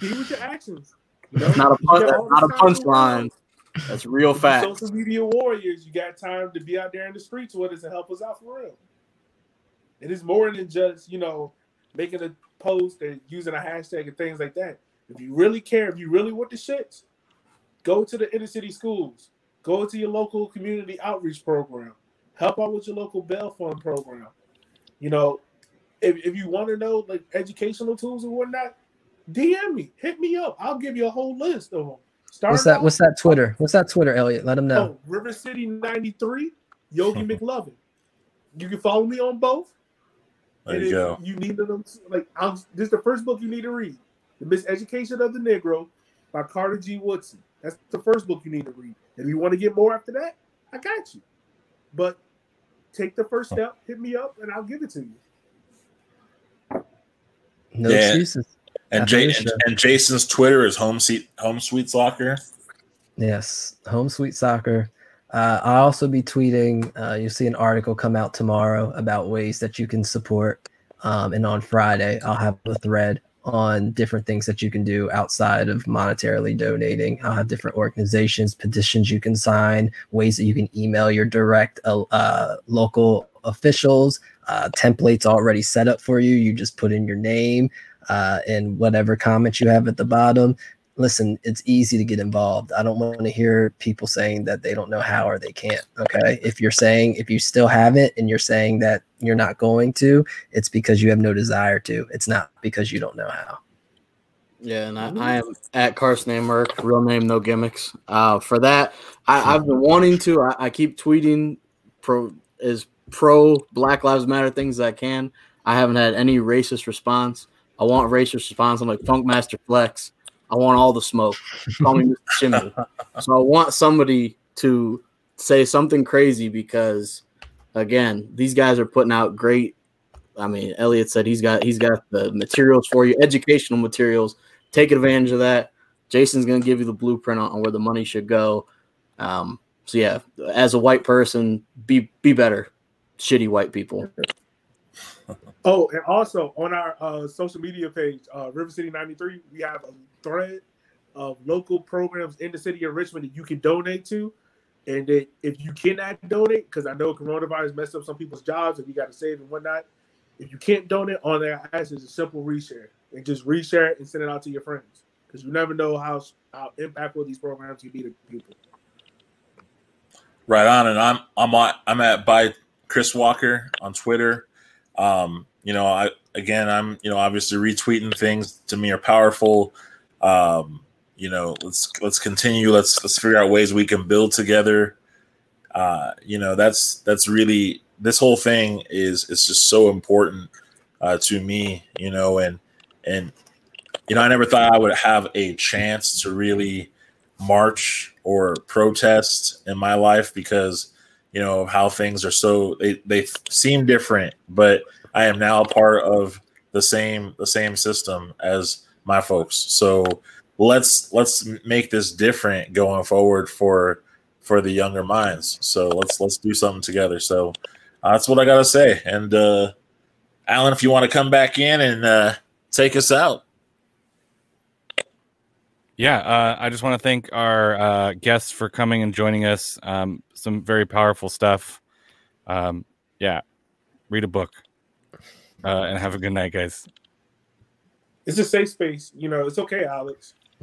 with your actions. You know? Not a pun- got that's all the not a time in the world. punchline. That's real fact. Social media warriors, you got time to be out there in the streets with us and help us out for real. It is more than just, you know, making a post and using a hashtag and things like that. If you really care, if you really want the shits, go to the inner city schools, go to your local community outreach program, help out with your local bail fund program. You know, if, if you want to know like educational tools and whatnot, DM me, hit me up. I'll give you a whole list of them. Start What's that? What's that Twitter? What's that Twitter, Elliot? Let them know. Oh, River City 93, Yogi McLovin. You can follow me on both. There And you if go. You need them like I'm this is the first book you need to read. The Miseducation of the Negro by Carter G. Woodson. That's the first book you need to read. If you want to get more after that, I got you. But take the first step, hit me up, and I'll give it to you. No Yeah. excuses. And, After Jay, and, and Jason's Twitter is home seat home sweet soccer. Yes, home sweet soccer. Uh, I'll also be tweeting. Uh, you'll see an article come out tomorrow about ways that you can support. Um, and on Friday, I'll have a thread on different things that you can do outside of monetarily donating. I'll have different organizations, petitions you can sign, ways that you can email your direct uh, uh, local officials, uh, templates already set up for you. You just put in your name uh, and whatever comments you have at the bottom listen, it's easy to get involved. I don't want to hear people saying that they don't know how or they can't. Okay. If you're saying, if you still have it and you're saying that you're not going to, it's because you have no desire to. It's not because you don't know how. Yeah, and I, I am at Carson A. Merck, real name, no gimmicks. Uh, for that, I, I've been wanting to. I, I keep tweeting pro as pro Black Lives Matter things I can. I haven't had any racist response. I want racist response. I'm like Funkmaster Flex. I want all the smoke. Call me Mr. Chimney. So I want somebody to say something crazy because, again, these guys are putting out great. I mean, Elliot said he's got he's got the materials for you, educational materials. Take advantage of that. Jason's going to give you the blueprint on, on where the money should go. Um, so yeah, as a white person, be be better, shitty white people. Oh, and also on our uh, social media page, uh, River City 93, we have a thread of local programs in the city of Richmond that you can donate to. And that if you cannot donate, because I know coronavirus messed up some people's jobs and you got to save and whatnot. If you can't donate, on there, I ask is a simple reshare and just reshare it and send it out to your friends because you never know how how impactful these programs can be to people. Right on, and I'm I'm I'm at by Chris Walker on Twitter. Um, you know, I again, I'm you know obviously retweeting things to me are powerful. Um, you know, let's let's continue. Let's let's figure out ways we can build together. Uh, you know, that's that's really this whole thing is is just so important uh, to me. You know, and and you know, I never thought I would have a chance to really march or protest in my life because you know how things are so they, they seem different but i am now a part of the same the same system as my folks so let's let's make this different going forward for for the younger minds so let's let's do something together so uh, that's what i gotta say and uh alan if you want to come back in and uh take us out Yeah, uh, I just want to thank our uh, guests for coming and joining us. Um, some very powerful stuff. Um, yeah, read a book uh, and have a good night, guys. It's a safe space. You know, it's okay, Alex.